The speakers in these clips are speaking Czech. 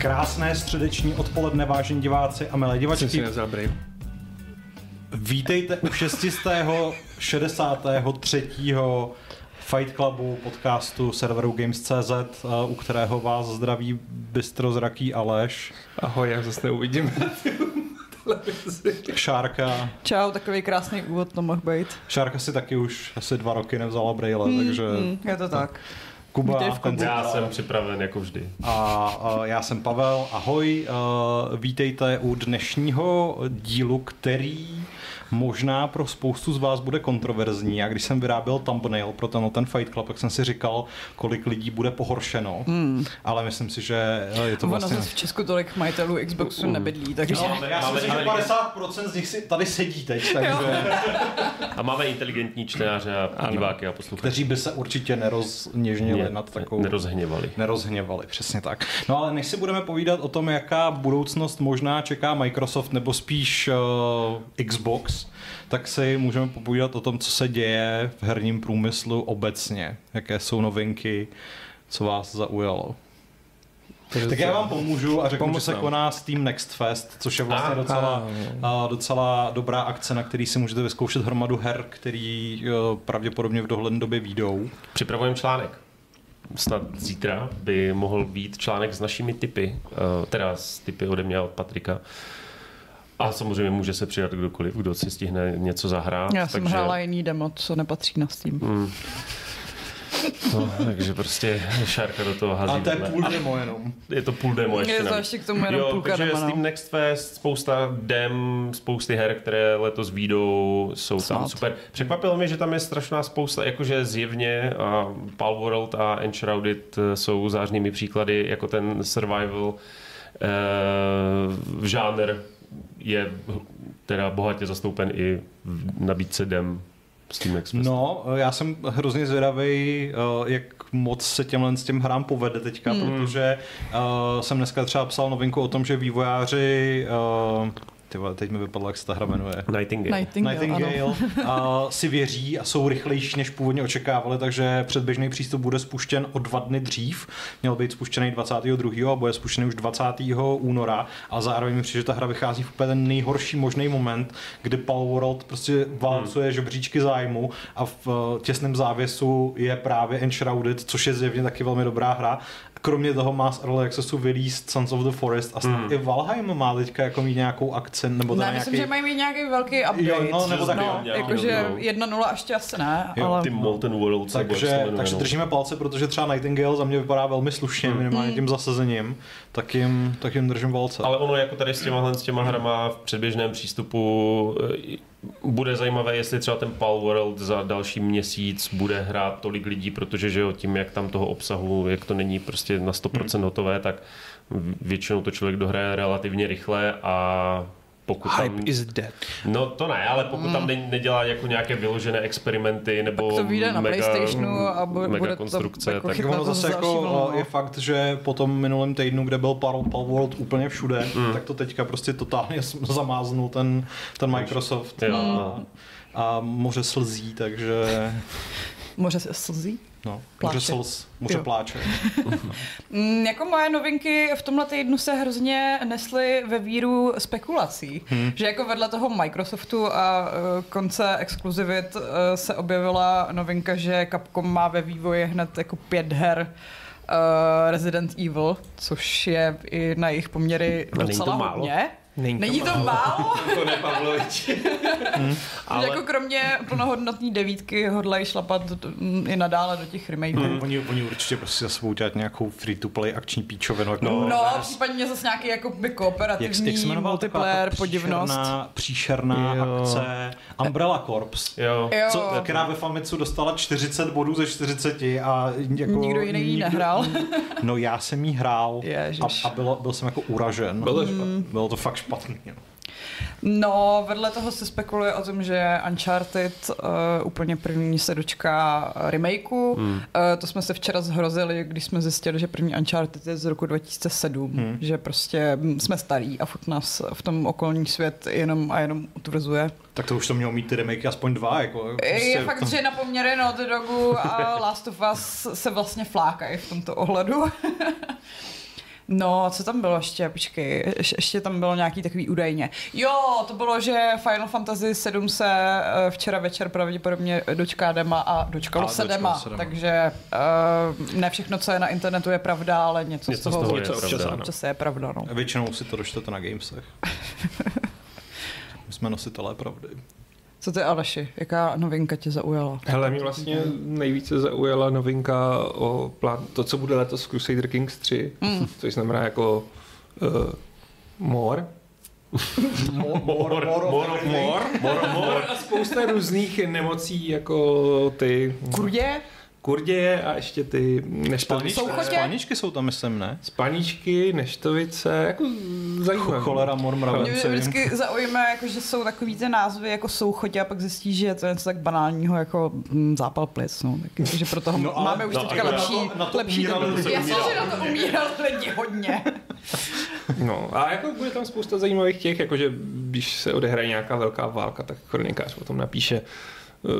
Krásné středeční odpoledne, vážení diváci a milé Jsem si divačky. nevzal brejle. Vítejte u 663. Fight Clubu podcastu serveru Games.cz, eh, u kterého vás zdraví bystrozraký Aleš, Ahoj, já zase neuvidím. Šárka. Čau, takový krásný úvod to mohl být. Šárka si taky už asi dva roky nevzala brejle, takže Hmm, je to tak. Kuba, Vítej v klubu. ten Já jsem připraven jako vždy. A, a já jsem Pavel, ahoj, uh, vítejte u dnešního dílu, který možná pro spoustu z vás bude kontroverzní. Já když jsem vyráběl thumbnail pro ten, ten Fight Club, tak jsem si říkal, kolik lidí bude pohoršeno, hmm. ale myslím si, že eh, je to Ono vlastně... zase v Česku tolik majitelů Xboxu nebydlí, takže... No, já si myslím, že máme- 50% z nich si tady sedí teď, takže, A máme inteligentní čtenáře a diváky a posluchače. kteří by se určitě nerozněžnili nad takovou... nerozhněvali. nerozhněvali, přesně tak. No ale než si budeme povídat o tom, jaká budoucnost možná čeká Microsoft nebo spíš uh, Xbox, tak si můžeme popovídat o tom, co se děje v herním průmyslu obecně, jaké jsou novinky, co vás zaujalo. Tak já vám pomůžu a řeknu, Pomoc že se nám. koná Steam Next Fest, což je vlastně Ah, docela, ah, a, docela dobrá akce, na který si můžete vyzkoušet hromadu her, který uh, pravděpodobně v dohledné době výjdou. Připravujeme článek. Snad zítra by mohl být článek s našimi typy, eh, teda s typy ode mě a od Patrika. A samozřejmě může se přidat kdokoliv, kdo si stihne něco zahrát. Já jsem takže, hrála jiný demo, co nepatří na Steam. No, takže prostě Šárka do toho hází. A to je půl demo jenom. Je to půl demo ještě. Je to ještě k tomu jenom jo, půlka takže dema, no. Steam Next Fest, spousta dem, spousty her, které letos výjdou, jsou tam Snad. super. Překvapilo mě, že tam je strašná spousta, jakože zjevně a Pal World a Enshrouded eh, jsou zářnými příklady, jako ten survival eh, v žánr je teda bohatě zastoupen i v nabídce dem Steam Next Fest. No, já jsem hrozně zvědavý, eh, jak moc se těmhle s tím hrám povede teďka, Hmm. protože eh, jsem dneska třeba psal novinku o tom, že vývojáři, uh, ty vole, teď mi vypadlo, jak se ta hra jmenuje. Nightingale. Nightingale, Nightingale a si věří a jsou rychlejší, než původně očekávali, takže předběžný přístup bude spuštěn o dva dny dřív. Měl být spuštěný 22. a bude spuštěný už 20. února. A zároveň mi přijde, že ta hra vychází v úplně ten nejhorší možný moment, kdy Pal World prostě válcuje Hmm. žebříčky zájmu a v eh, těsném závěsu je právě Enshrouded, což je zjevně taky velmi dobrá hra. Kromě toho má z Early Accessu vylíst Sons of the Forest a snad Hmm. i Valheim má teďka jako mít nějakou akci, nebo teda Ne, myslím, nějaký... že mají mít nějaký velký update. Jo, no, nebo tak- no, jakože nový, 1.0 ještě asi ne, Jo, ale... Ty Molten Worlds, nebo Takže, jmenuje, takže no. držíme palce, protože třeba Nightingale za mě vypadá velmi slušně, Hmm. minimálně tím zasazením, tak jim, tak jim držím palce. Ale ono jako tady s těma, s těma hrama v předběžném přístupu eh, bude zajímavé, jestli třeba ten Pal World za další měsíc bude hrát tolik lidí, protože že jo, tím, jak tam toho obsahu, jak to není prostě na 100% Hmm. hotové, tak většinou to člověk dohraje relativně rychle a pokud tam... Hype is dead. No to ne, ale pokud tam ne, nedělá jako nějaké vyložené experimenty nebo Tak to vyjde na mega, PlayStationu a bu- mega bude to konstrukce, jako tak chytne ono to zase jako eh, no. je fakt, že po tom minulém týdnu, kde byl Pal World úplně všude, Hmm. tak to teďka prostě totálně zamáznul ten, ten Microsoft Jo. a, a moře slzí, takže Moře se slzí? No, Pláče. moře slz, moře Jo. pláče. Mm, jako moje novinky v tomhle týdnu se hrozně nesly ve víru spekulací. Hmm. Že jako vedle toho Microsoftu a uh, konce exkluzivit uh, se objevila novinka, že Capcom má ve vývoji hned jako pět her uh, Resident Evil, což je i na jejich poměry docela málo? hodně. Není to Není to málo? to ne Pavlovič. Ale... Ale- jako kromě plnohodnotné devítky hodlají šlapat i nadále do těch remakeů. Hmm. Oni, oni určitě prostě zase budou dělat nějakou free-to-play akční píčovinu. Jako No. No, případně zase nějaký jako by jak, kooperativní jak se jmenovala taková multiplayer, ta podivnost. příšerná, příšerná Jo. akce Umbrella Corps. Jo. Jo. Co, která ve Famicu dostala 40 bodů ze 40 a jako Nikdo jiný ji nehrál. No já jsem jí hrál Ježiš. a, a bylo, byl jsem jako uražen. Bylo to špatný. Bylo to fakt špatný. No. No, vedle toho se spekuluje o tom, že Uncharted uh, úplně první se dočká remakeu. Hmm. Uh, to jsme se včera zhrozili, když jsme zjistili, že první Uncharted je z roku 2007. Hmm. Že prostě jsme starý a furt nás v tom okolní svět jenom a jenom utvrzuje. Tak to už to mělo mít ty remakey aspoň dva. Jako, Prostě je fakt, že na poměry Naughty Dogu a Last of Us se vlastně flákají v tomto ohledu. No, a co tam bylo ještě? Počkej, ješ- ještě tam bylo nějaký takový údajně. Jo, to bylo, že Final Fantasy 7 se eh, včera večer pravděpodobně dočká dema a dočkalo A se dema. se dema. Takže uh, ne všechno, co je na internetu je pravda, ale něco, Něco z toho, z toho je něco pravda, občas, ano. občas je pravda. No. Většinou si to dočtete na Gamesech. My jsme nositelé pravdy. Co ty Aleši, jaká novinka tě zaujala? Hele, mě vlastně nejvíce zaujala novinka o plán, to, co bude letos v Crusader Kings 3, mm. což znamená jako uh, more. More, more, more, more, more, more. A spousta různých nemocí, jako ty Kurdě? Kurděje a ještě ty neštovice. Spalničky jsou tam, myslím, ne? Spaníčky, neštovice, jako zajímavé. Cholera, mor, Mě mravenci. vždycky zaujíme, jako, že jsou takový ty názvy jako souchotě a pak zjistí, že je to něco tak banálního jako mm, zápal plic. No. Tak, že proto No, no, ale- máme už no, teďka jako na lepší, to- na to lepší umírali lidi. Jasně, že na to umírali lidi hodně. No a jako bude tam spousta zajímavých těch, jakože když se odehraje nějaká velká válka, tak chronikář o tom napíše uh,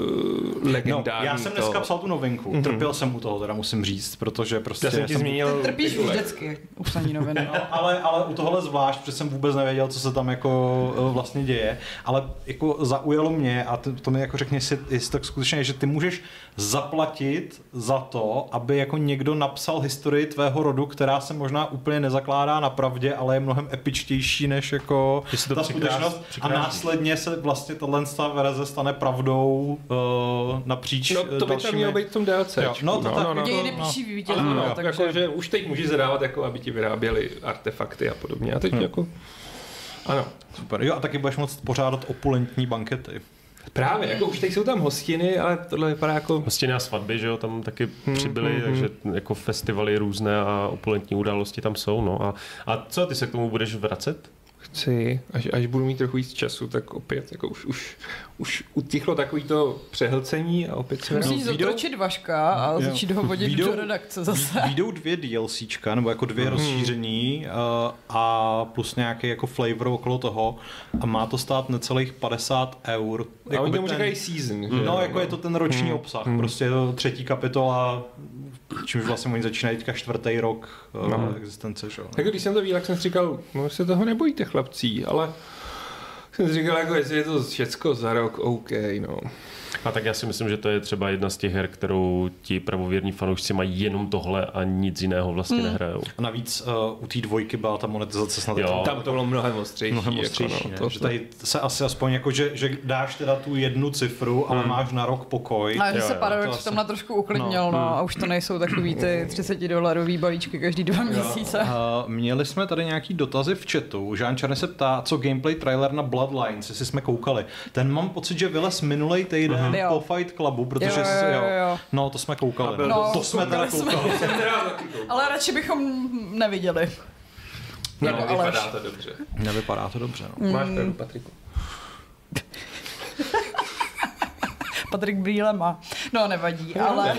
No, legendární já jsem dneska to. psal tu novinku. Mhm. Trpěl jsem u toho, teda musím říct, protože prostě Já jsem ti zmínil Trpíš už vždycky u psaní novin. No, ale, ale u tohohle zvlášť, protože jsem vůbec nevěděl, co se tam jako eh, vlastně děje, ale jako zaujalo mě a to, to mi jako řekni, jestli, jestli tak skutečně je, že ty můžeš zaplatit za to, aby jako někdo napsal historii tvého rodu, která se možná úplně nezakládá na pravdě, ale je mnohem epičtější než jako to ta přikráš- skutečnost a přikráší. následně se vlastně tahle verze stane pravdou uh, napříč No eh, to by tam dalšími... mělo být v tom DLC. No to tak, no, Dějiny no. píší vítězů, no, no, takže... jako, že už teď můžeš zadávat, jako, aby ti vyráběli artefakty a podobně. A teď Hmm. jako... Ano. Super. Jo, a taky budeš moct pořádat opulentní bankety. Právě, jako už teď jsou tam hostiny, ale tohle vypadá jako... Hostinné a svatby, že jo, tam taky Hmm, přibyly, hmm, takže jako festivaly různé a opulentní události tam jsou, no. A, a co, ty se k tomu budeš vracet? Chci, až, až budu mít trochu víc času, tak opět, jako už, už, už utichlo takový to přehlcení a opět se Musíš No, zotročit Vaška a Jo. začít ho vodit Výjdou- do redakce zase. Výjdou dvě DLCčka, nebo jako dvě rozšíření uh, a plus nějaký jako flavor okolo toho a má to stát necelých 50 eur. A oni tomu ten- říkají season. No, jo? jako je to ten roční Hmm. obsah. Hmm. Prostě je to třetí kapitola, čímž vlastně oni začínají teďka čtvrtý rok uh, No. existence. Že? jo. Jako když jsem to viděl, tak jsem si říkal, no se toho nebojíte chlapcí, ale říkal, jako jestli je to všecko za rok, OK, no. A tak já si myslím, že to je třeba jedna z těch her, kterou ti pravověrní fanoušci mají jenom tohle a nic jiného vlastně Hmm. nehrajou. A navíc uh, u té dvojky byla ta monetizace snad Jo. jako- Tam to bylo mnohem ostřejší. mnohem ostřejší, jako, no, to, že tady se asi aspoň jako, že, že dáš teda tu jednu cifru, ale Hmm. máš na rok pokoj. Ale že se Paradox asi- v tomhle trošku uklidnil, No. no, a už to nejsou takový ty 30 dolarový balíčky každý dva měsíce. Uh, měli jsme tady nějaký dotazy v chatu. Žán Čarny se ptá, co gameplay trailer na Bloodlines, jestli jsme koukali. Ten mám pocit, že vylez minulý týden. Jo. po Fight Clubu, protože Jo, jo, jo, jo. No, to jsme koukali. No, No, to jsme teda koukali jsme. koukali. Ale radši bychom neviděli. no, Jako vypadá Aleš. to dobře. Nevypadá to dobře. No. Máš pravdu, Patriku. Patrik brýle má. No, nevadí, ale,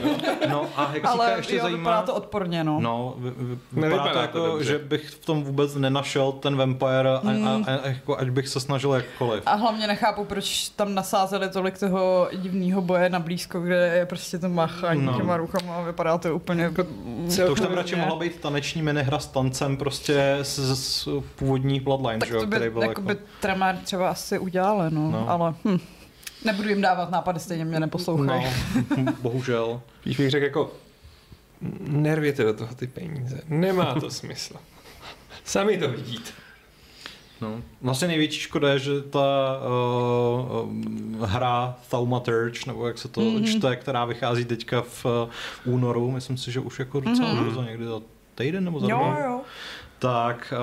no a ale ještě jo, zajímá... vypadá to odporně, no. No, vy, vy, vypadá to to jako, dobře. že bych v tom vůbec nenašel ten vampire, a, a, a, jako, ať bych se snažil jakkoliv. A hlavně nechápu, proč tam nasázeli tolik toho divného boje na blízko, kde je prostě to machání No. no. těma rukama a vypadá to úplně... To už tam radši mohla být taneční minihra s tancem prostě z, z původní Bloodline, Tak že jo, to by, který byl jako jako... by Tremor třeba asi udělali, no, No. no. ale hm. Nebudu jim dávat nápady, stejně mě neposlouchají. No, bohužel. Když bych řekl jako, nervěte do toho ty peníze. Nemá to smysl. Sami to vidíte. No. Vlastně největší škoda je, že ta uh, um, hra Thaumaturge, nebo jak se to Mhm. mm-hmm. čte, která vychází teďka v uh, únoru, myslím si, že už jako docela Mhm. mm-hmm. brzo, někdy za týden nebo za Jo, dva. jo. Tak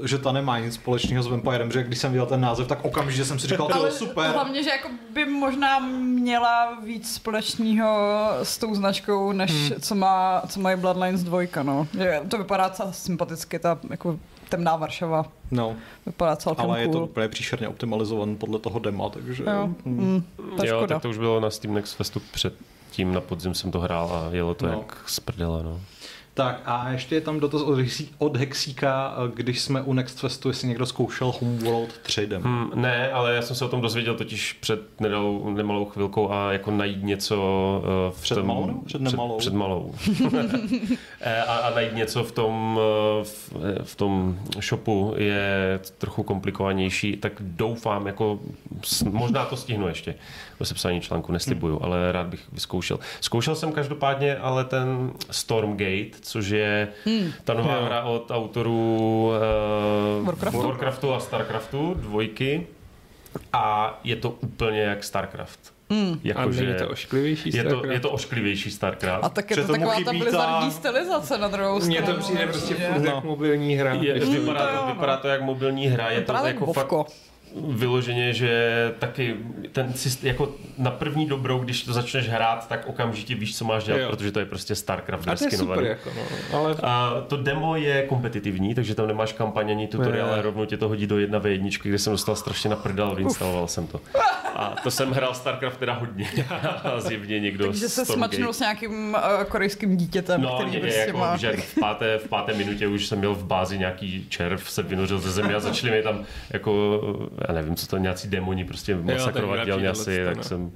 uh, že ta nemá nic společného s Vampirem, že když jsem viděl ten název, tak okamžitě jsem si říkal, to je super. hlavně, že jako by možná měla víc společného s tou značkou, než Hmm. co, má, co mají Bloodlines 2, no. Že to vypadá docela sympaticky, ta jako temná Varšava. No, Vypadá celkem ale je to cool. úplně příšerně optimalizovaný podle toho dema, takže... Jo, hm. mm, to je jo, tak to už bylo na Steam Next Festu před tím na podzim jsem to hrál a jelo to No. no. jak z prdele, no. Tak a ještě je tam dotaz od, od Hexíka, eh, když jsme u Next Festu, jestli někdo zkoušel Homeworld 3 demo. Hmm, ne, ale já jsem se o tom dozvěděl totiž před nedalou, nemalou chvilkou a jako najít něco uh, v Před tom... malou před nemalou? Před, před malou. Eh, a, a najít něco v tom, eh, v, eh, v tom shopu je trochu komplikovanější, tak doufám, jako možná to stihnu ještě do sepsání článku, neslibuju, Hmm. ale rád bych vyzkoušel. Zkoušel jsem každopádně ale ten Stormgate, což je ta nová Jo. hra od autorů uh, Warcraftu? Warcraftu a Starcraftu, dvojky. A je to úplně jak Starcraft. Hmm. A není to ošklivější je, to, Starcraft? je to ošklivější Starcraft. A tak je Že to taková ta blizzardní stylizace na druhou stranu. Mně to přijde prostě že- furt No. jak mobilní hra. Je, vypadá, to to, no. vypadá to jak mobilní hra, je to Právě jako fakt. Vyloženě, že taky ten systém, jako na první dobrou, když to začneš hrát, tak okamžitě víš, co máš dělat, Jo. protože to je prostě Starcraft A to je super, jako no. Ale A to demo je kompetitivní, takže tam nemáš kampaň ani tutoriál, ale rovnou tě to hodí do jedna v jedničky, kde jsem dostal strašně na prdel, instaloval jsem to. A to jsem hrál StarCraft teda hodně. A zjevně někdo Takže se smačnul s nějakým uh, korejským dítětem, No, který prostě jako, má... že v páté, v páté minutě už jsem měl v bázi nějaký červ, se vynořil ze země a začali mi tam jako, já nevím, co to, nějací demoni prostě masakrovat radši asi, tak no. jsem...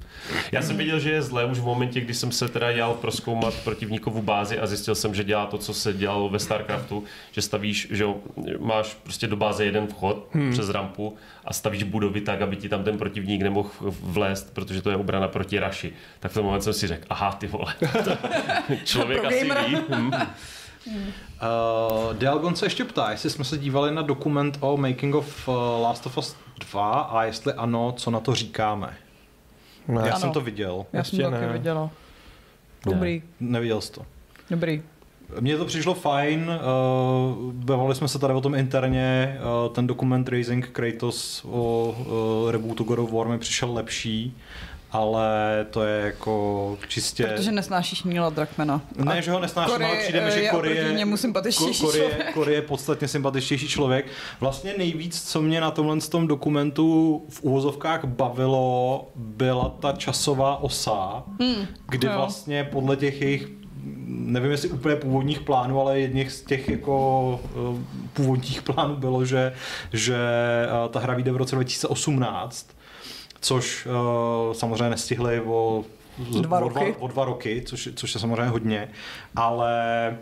Já jsem viděl, že je zlé už v momentě, kdy jsem se teda jel proskoumat protivníkovu bázi a zjistil jsem, že dělá to, co se dělalo ve StarCraftu, že stavíš, že jo, máš prostě do báze jeden vchod hmm. přes rampu a stavíš budovy tak, aby ti tam ten protivník nemohl vlézt, protože to je obrana proti raši. Tak v ten moment jsem si řekl, aha, ty vole, to člověk asi ví. Hm. Uh, Dialgon se ještě ptá, jestli jsme se dívali na dokument o Making of uh, Last of Us 2 a jestli ano, co na to říkáme. ne. Já Ano. jsem to viděl. Já jsem Ještě to taky ne. viděla. Dobrý, Neviděl jsi to. dobrý. Mně to přišlo fajn, uh, bavili jsme se tady o tom interně, uh, ten dokument Raising Kratos o uh, rebootu God of War mi přišel lepší, ale to je jako čistě... Protože nesnášíš Neila Druckmana. Ne, že ho nesnáším, ale přijde mi, že je oproti je, němu sympatičtější je, je podstatně sympatičtější člověk. Vlastně nejvíc, co mě na tomhle tom dokumentu v úvozovkách bavilo, byla ta časová osa, hmm, kdy jo. vlastně podle těch jejich nevím jestli úplně původních plánů, ale jedních z těch jako eh, původních plánů bylo, že, že eh, ta hra vyjde v roce 2018, což uh, samozřejmě nestihli o, Dva o, roky. dva, o dva roky, což, což je samozřejmě hodně, ale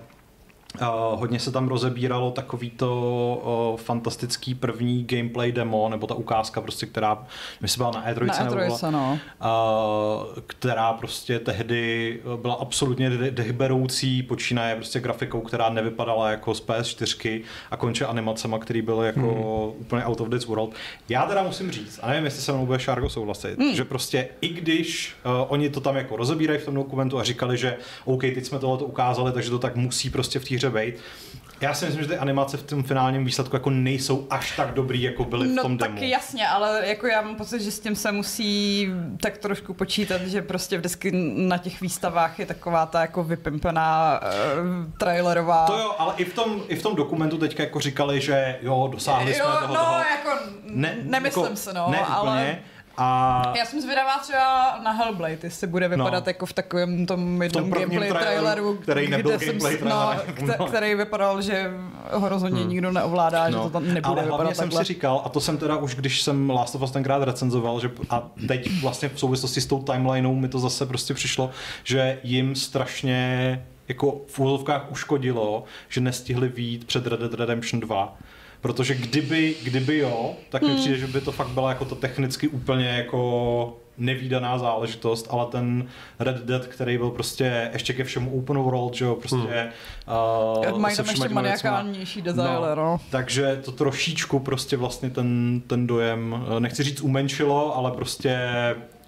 Uh, hodně se tam rozebíralo takovýto uh, fantastický první gameplay demo, nebo ta ukázka prostě, která, myslím, byla na E3, Na nebo byla, E3, no. uh, která prostě tehdy byla absolutně de- dechberoucí, počínaje prostě grafikou, která nevypadala jako z PS4 a konče animacema, který byly jako hmm. úplně out of this world. Já teda musím říct, a nevím, jestli se mnou bude Šárko souhlasit, hmm. že prostě i když uh, oni to tam jako rozebírají v tom dokumentu a říkali, že OK, teď jsme tohle ukázali, takže to tak musí prostě v té hře být, já si myslím, že ty animace v tom finálním výsledku jako nejsou až tak dobrý, jako byly v No tom tak demo. jasně, ale jako já mám pocit, že s tím se musí tak trošku počítat, že prostě vždycky na těch výstavách je taková ta jako vypimpená uh, trailerová... To jo, ale i v tom, i v tom dokumentu teďka jako říkali, že jo, dosáhli jo, jsme toho, no, toho. jako ne, nemyslím jako, se, no, ne ale... Úplně, a Já jsem zvědavá třeba na Hellblade, jestli bude vypadat No. jako v takovém tom jednom prvním gameplay traileru, který nebyl kde jsem, gameplay s- trailerem. no, kte- který vypadal, že ho rozhodně hmm. nikdo neovládá, že to tam nebude ale vypadat hlavně jsem takhle. si říkal, a to jsem teda už, když jsem Last of Us tenkrát recenzoval, že a teď vlastně v souvislosti s tou timelineou mi to zase prostě přišlo, že jim strašně jako v úzovkách uškodilo, že nestihli výjít před Red Dead Redemption 2. Protože kdyby, kdyby jo, tak mi Hmm. přijde, že by to fakt byla jako to technicky úplně jako nevýdaná záležitost, ale ten Red Dead, který byl prostě ještě ke všemu open world, že jo, prostě uh, Mají se tam ještě všema těma věcma. maniakálnější detaily, no. Takže to trošičku prostě vlastně ten, ten dojem, eh, nechci říct umenšilo, ale prostě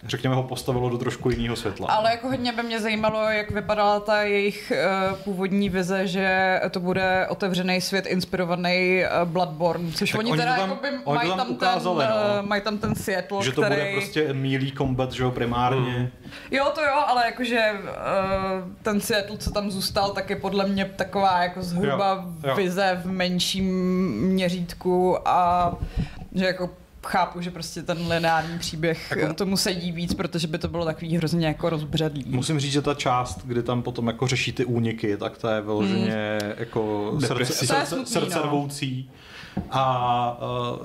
řekněme ho postavilo do trošku jiného světla. Ale jako hodně by mě zajímalo, jak vypadala ta jejich uh, původní vize, že to bude otevřený svět inspirovaný uh, Bloodborne, což Tak oni, oni teda tam- jako by oni mají tam tam, ukázali, ten, no. uh, mají tam ten Seattle, že to který... bude prostě mílý combat, že jo, primárně. Hmm. Jo, to jo, ale jakože uh, ten Seattle, co tam zůstal, tak je podle mě taková jako zhruba Jo, jo. vize v menším měřítku a že jako chápu, že prostě ten lineární příběh Jako- tomu sedí víc, protože by to bylo takový hrozně jako rozbředlý. Musím říct, že ta část, kdy tam potom jako řeší ty úniky, tak to je vyloženě jako srdce, Depresivní. To je srdce, smutný, srdce no. rvoucí. A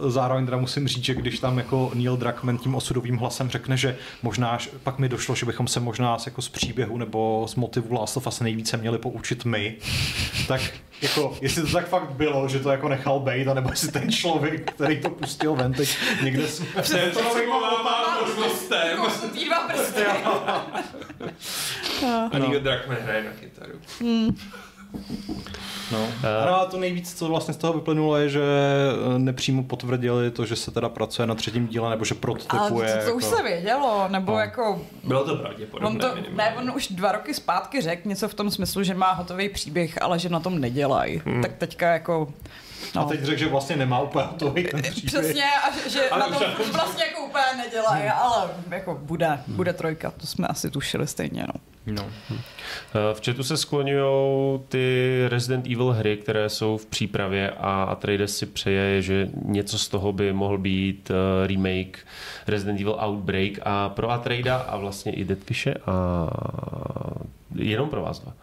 uh, zároveň teda musím říct, že když tam jako Neil Druckmann tím osudovým hlasem řekne, že možná, pak mi došlo, že bychom se možná z- jako z příběhu nebo z motivu Last of Us nejvíce měli poučit my, tak jako, jestli to tak fakt bylo, že to jako nechal bejt, anebo jestli ten člověk, který to pustil ven, teď někde s- má možnostem. Dva prsty. A Neil Druckmann hraje na kytaru. No. Eh. Ano, a to nejvíc, co vlastně z toho vyplynulo, je, že eh, nepřímo potvrdili to, že se teda pracuje na třetím díle, nebo že Ale prototypuje. to, to už jako... se vědělo, nebo No. jako Bylo to On pravděpodobné to, minimálně. ne, on už dva roky zpátky řekl něco v tom smyslu, že má hotový příběh, ale že na tom nedělají. Hmm. Tak teďka jako... No. A teď řekl, že vlastně nemá úplně hotový ten příběh. Přesně, a že, že Ale na tom už vlastně jako úplně nedělají, ale jako bude, bude trojka, to jsme asi tušili stejně, no. No. Eh, V chatu se skloňují ty Resident Evil hry, které jsou v přípravě a Atreides si přeje, že něco z toho by mohl být eh, remake Resident Evil Outbreak a pro Atreida a vlastně i Deadfishe a jenom pro vás dva.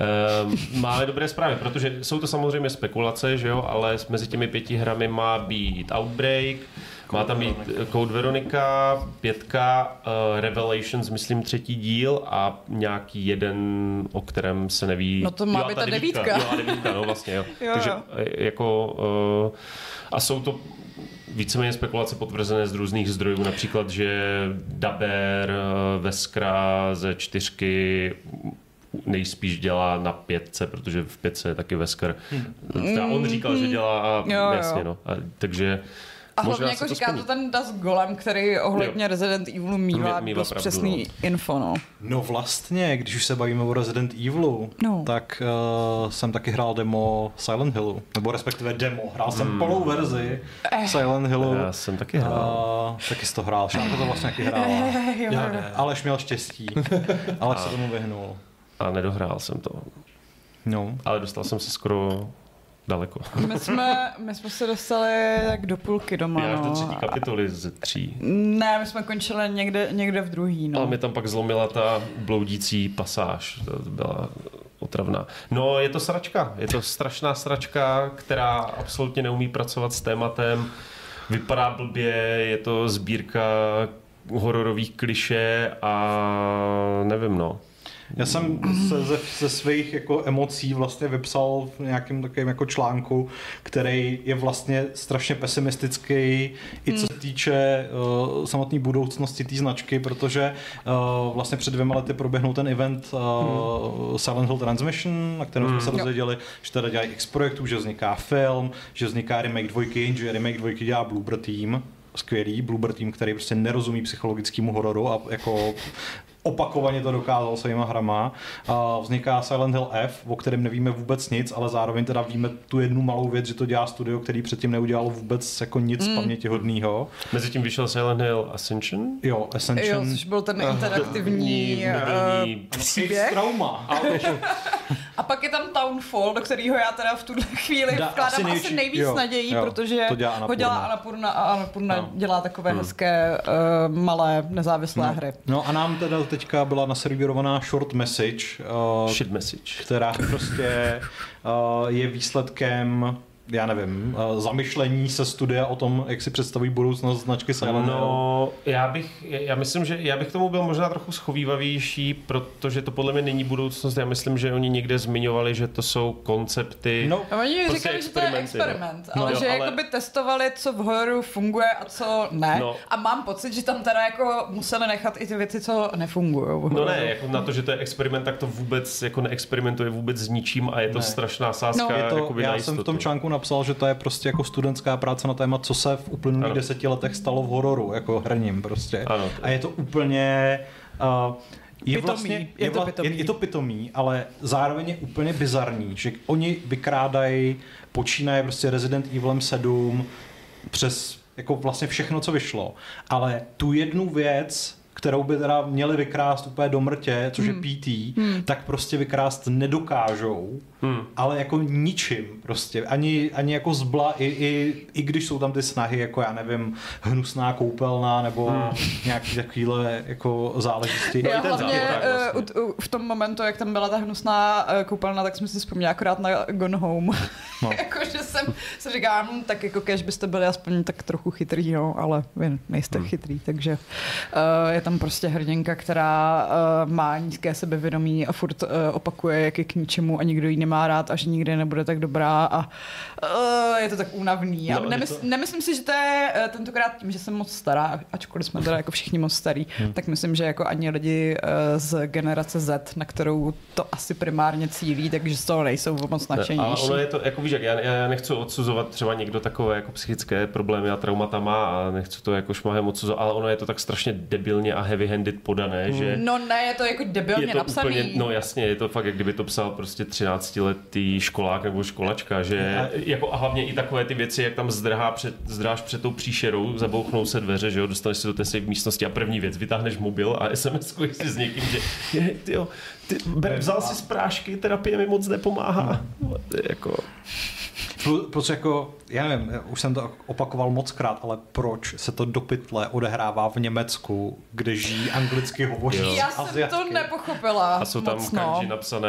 Eh, Máme dobré zprávy, protože jsou to samozřejmě spekulace, že jo, ale mezi těmi pěti hrami má být Outbreak, má tam být Code Veronica, pětka, uh, Revelations, myslím třetí díl a nějaký jeden, o kterém se neví. No to má Jo, být ta devítka. Jo, a devítka, no vlastně, jo. Jo, Takže jo. eh, jako, uh, a jsou to víceméně spekulace potvrzené z různých zdrojů, například, že Daber, eh, Veskra ze čtyřky nejspíš dělá na pětce, protože v pětce je taky Vesker. Teda on říkal, že dělá a Hmm. Jo, jo. jasně, no. A, takže A možná hlavně jako to říká splní. to ten Das Golem, který ohledně Resident Evilu mývá mívá dost pravdu, přesný info, no. no vlastně, když už se bavíme o Resident Evilu, No. tak uh, jsem taky hrál demo Silent Hillu, nebo respektive demo. Hrál jsem Hmm. plnou verzi Eh. Silent Hillu. Já jsem taky hrál. Uh, taky jsi to hrál, Šárka to vlastně taky hrála. Eh, jo, Já jo. ne. Aleš měl štěstí. Aleš se tomu vyhnul. A nedohrál jsem to. No. Ale dostal jsem se skoro daleko. My jsme, my jsme se dostali tak do půlky doma, Já až do no. třetí kapitoly ze tří. Ne, my jsme končili někde, někde v druhý, no. Ale mě tam pak zlomila ta bloudící pasáž. To byla otravná. No, je to sračka. Je to strašná sračka, která absolutně neumí pracovat s tématem. Vypadá blbě, je to sbírka hororových kliše a nevím, no. Já jsem se ze, ze svých jako emocí vlastně vypsal v nějakém takovém jako článku, který je vlastně strašně pesimistický, i co se týče uh, samotné budoucnosti té značky, protože uh, vlastně před dvěma lety proběhnul ten event uh, Silent Hill Transmission, na kterém jsme se Jo. dozvěděli, že teda dělají X projektů, že vzniká film, že vzniká remake dvojky, že remake dvojky dělá Bloober Team, skvělý Bloober Team, který prostě nerozumí psychologickému hororu a jako opakovaně to dokázal svýma hrama. A vzniká Silent Hill F, o kterém nevíme vůbec nic, ale zároveň teda víme tu jednu malou věc, že to dělá studio, který předtím neudělalo vůbec jako nic mm. pamětihodného. Mezitím vyšel Silent Hill Ascension. Jo, Jo, Ascension. což byl ten interaktivní mobilní- uh, příběh. Trauma. A pak je tam Townfall, do kterého já teda v tuhle chvíli Dá- vkládám asi asi, největší- nejvíc jo, nadějí, jo, protože to dělá ho Annapurna. dělá Anapurna a Anapurna No. dělá takové hezké uh, malé nezávislé hry. No a nám teda teďka byla naservírovaná short message, uh, Shit message. která prostě uh, je výsledkem já nevím, uh, zamyšlení se studia o tom, jak si představují budoucnost značky Silent. No, já bych, já myslím, že já bych tomu byl možná trochu schovývavější, protože to podle mě není budoucnost. Já myslím, že oni někde zmiňovali, že to jsou koncepty. No, A oni Prostě říkali, že to je no. experiment, No ale jo, že ale- jakoby testovali, co v hororu funguje a co ne. No. A mám pocit, že tam teda jako museli nechat i ty věci, co nefungují. No ne, jako na to, že to je experiment, tak to vůbec jako neexperimentuje vůbec s ničím a je to Ne. strašná sázka. No. je to, jakoby na já jsem v tom článku napsal, že to je prostě jako studentská práce na téma, co se v uplynulých Ano. deseti letech stalo v hororu, jako herním prostě. Ano. A je to úplně... Uh, je, Pitomý. vlastně, Je je, to vla- pitomý. je, je to pitomý, ale zároveň je úplně bizarní, že oni vykrádají, počínaje prostě Resident Evilem 7 přes jako vlastně všechno, co vyšlo, ale tu jednu věc, kterou by teda měli vykrást úplně do mrtě, což Hmm. je PT, tak prostě vykrást nedokážou. Hmm. ale jako ničím prostě. Ani, ani jako zbla, i, i, i když jsou tam ty snahy, jako já nevím, hnusná koupelna nebo hmm. nějaký takovýhle jako záležitosti. Já ten hlavně základ, vlastně. uh, v tom momentu, jak tam byla ta hnusná uh, koupelna, tak jsem si vzpomněla akorát na Gone Home. No. Jakože jsem se říkám, hm, tak jako kež byste byli aspoň tak trochu chytrý, no, ale vy nejste hmm. chytrý, takže uh, je tam prostě hrdinka, která uh, má nízké sebevědomí a furt uh, opakuje, jak je k ničemu a nikdo ji nemá rád a že nikdy nebude tak dobrá a uh, je to tak únavný. No, nemysl, to... Nemyslím si, že to je uh, tentokrát tím, že jsem moc stará, ačkoliv jsme teda jako všichni moc starý, hmm. tak myslím, že jako ani lidi uh, z generace Z, na kterou to asi primárně cílí, takže z toho nejsou moc nadšenější. Ale ono je to, jako víš, jak já, já nechci odsuzovat třeba někdo takové jako psychické problémy a traumata má a nechci to jako šmahem odsuzovat, ale ono je to tak strašně debilně a heavy-handed podané, že... No ne, je to jako debilně je to napsaný. Úplně, no jasně, je to fakt, jak kdyby to psal prostě 13-letý školák nebo školačka, že a, jako a hlavně i takové ty věci, jak tam zdrhá před, zdráš před tou příšerou, zabouchnou se dveře, že jo, dostaneš se do té safe místnosti a první věc, vytáhneš mobil a SMS si s někým, že je, tyjo, ty, vzal si z prášky, terapie mi moc nepomáhá. No. Jako... Plus jako, já nevím, už jsem to opakoval moc krát, ale proč se to do pytle odehrává v Německu, kde žijí anglicky hovoří Já jsem Aziatky. to nepochopila A jsou tam moc, kanji no. napsané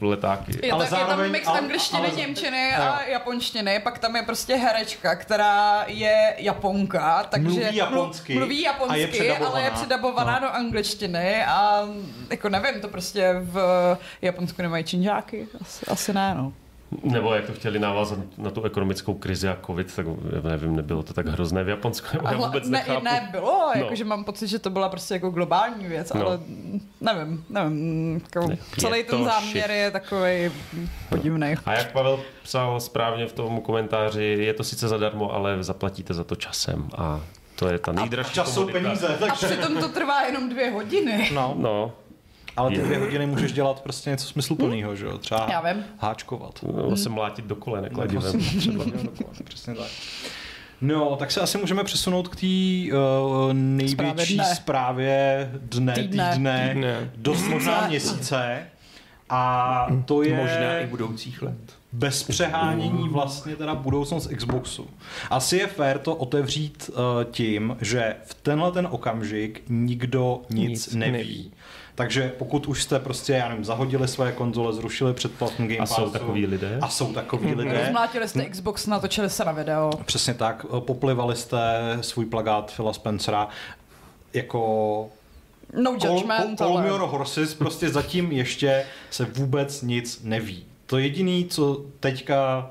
letáky. Je, ale ta, zároveň, je tam mix ale, angličtiny, ale, němčiny ale, a japonštiny, pak tam je prostě herečka, která je japonka, takže mluví japonsky, mluví japonsky a je ale je předabovaná no. do angličtiny a jako nevím, to prostě v Japonsku nemají činžáky, asi, asi ne, no. Nebo jak to chtěli navázat na tu ekonomickou krizi a covid, tak nevím, nebylo to tak hrozné v Japonsku, nebo já vůbec ne, nechápu. Ne, bylo, no. jakože mám pocit, že to byla prostě jako globální věc, no. ale nevím, nevím, jako ne, celý ten záměr shit. je takový podivný. A jak Pavel psal správně v tom komentáři, je to sice zadarmo, ale zaplatíte za to časem a to je ta nejdražší čas jsou peníze. Takže... A přitom to trvá jenom dvě hodiny. No. no. Ale ty dvě hodiny můžeš dělat prostě něco smysluplného, že jo? Třeba Já vím. háčkovat. No, se mlátit do kolenek kladivem. Třeba přesně tak. No, tak se asi můžeme přesunout k té uh, největší dne. zprávě dne, Týdne. týdne, Týdne. dost možná měsíce. A to je Možná i budoucích let. bez přehánění vlastně teda budoucnost Xboxu. Asi je fér to otevřít uh, tím, že v tenhle ten okamžik nikdo nic, Nic neví. neví. Takže pokud už jste prostě, já nevím, zahodili své konzole, zrušili předplatný Game A Passu, jsou takový lidé? A jsou takový lidé. Rozmlátili jste Xbox, natočili se na video. Přesně tak, poplivali jste svůj plagát Phila Spencera jako No judgment, Call, call me ale... your horses, prostě zatím ještě se vůbec nic neví. To jediný, co teďka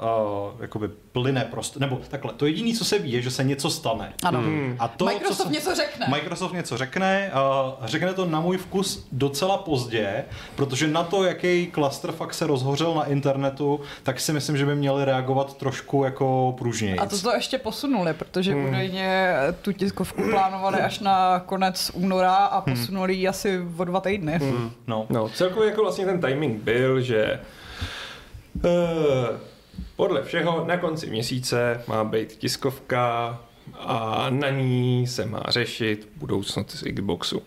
uh, jakoby plyne prostě, nebo takhle, to jediný, co se ví, je, že se něco stane. Ano. A to, Microsoft co se, něco řekne. Microsoft něco řekne, uh, řekne to na můj vkus docela pozdě, protože na to, jaký clusterfuck se rozhořel na internetu, tak si myslím, že by měli reagovat trošku jako pružněji. A to to ještě posunuli, protože hmm. údajně tu tiskovku plánovali až na konec února a posunuli ji asi o dva týdny. Hmm. No. No, celkově jako vlastně ten timing byl, že podle všeho na konci měsíce má být tiskovka a na ní se má řešit budoucnost Xboxu.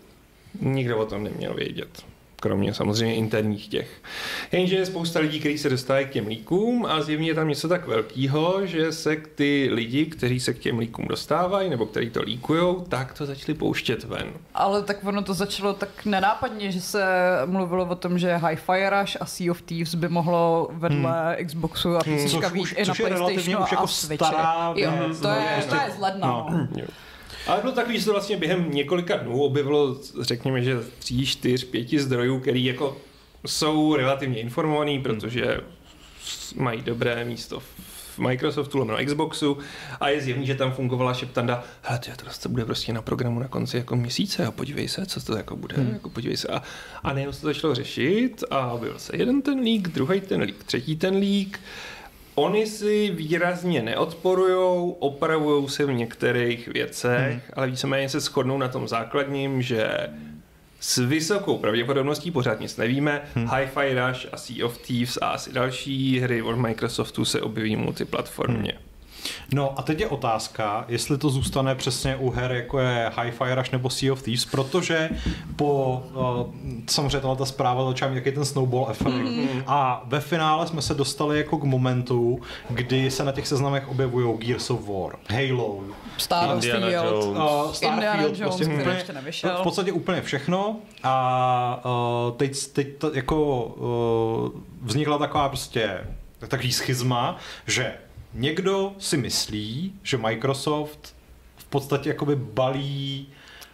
Nikdo o tom neměl vědět. Kromě samozřejmě interních těch. Jenže je spousta lidí, kteří se dostávají k těm líkům a zjevně je tam něco tak velkého, že se k ty lidi, kteří se k těm líkům dostávají nebo kteří to líkujou, tak to začali pouštět ven. Ale tak ono to začalo tak nenápadně, že se mluvilo o tom, že Hi-Fi Rush a Sea of Thieves by mohlo vedle hmm. Xboxu a PC Což už- i na což je relativně PlayStationu už jako a stará Jo, to no, je, prostě- to je z ledna. no. No. Ale bylo takový, že se to vlastně během několika dnů objevilo, řekněme, že tří, čtyř, pěti zdrojů, který jako jsou relativně informovaný, protože mají dobré místo v Microsoftu, na Xboxu a je zjevný, že tam fungovala šeptanda, hele, tyjo, to bude prostě na programu na konci jako měsíce a podívej se, co to jako bude, hmm. jako podívej se. A, a nejenom se to začalo řešit a byl se jeden ten lík, druhý ten lík, třetí ten lík, Oni si výrazně neodporujou, opravují se v některých věcech, hmm. ale víceméně se shodnou na tom základním, že s vysokou pravděpodobností, pořád nic nevíme, hmm. Hi-Fi Rush a Sea of Thieves a asi další hry od Microsoftu se objeví multiplatformně. Hmm. No a teď je otázka, jestli to zůstane přesně u her, jako je Hi-Fi Rush nebo Sea of Thieves, protože po, uh, samozřejmě tato zpráva začala jaký je ten snowball efekt. Mm-hmm. A ve finále jsme se dostali jako k momentu, kdy se na těch seznamech objevují Gears of War, Halo, Star Indiana Field. Jones. uh, Indiana Starfield, Jones, prostě úplně, ještě nevyšel. v podstatě úplně všechno a uh, teď, teď to, jako uh, vznikla taková prostě takový schizma, že někdo si myslí, že Microsoft v podstatě jakoby balí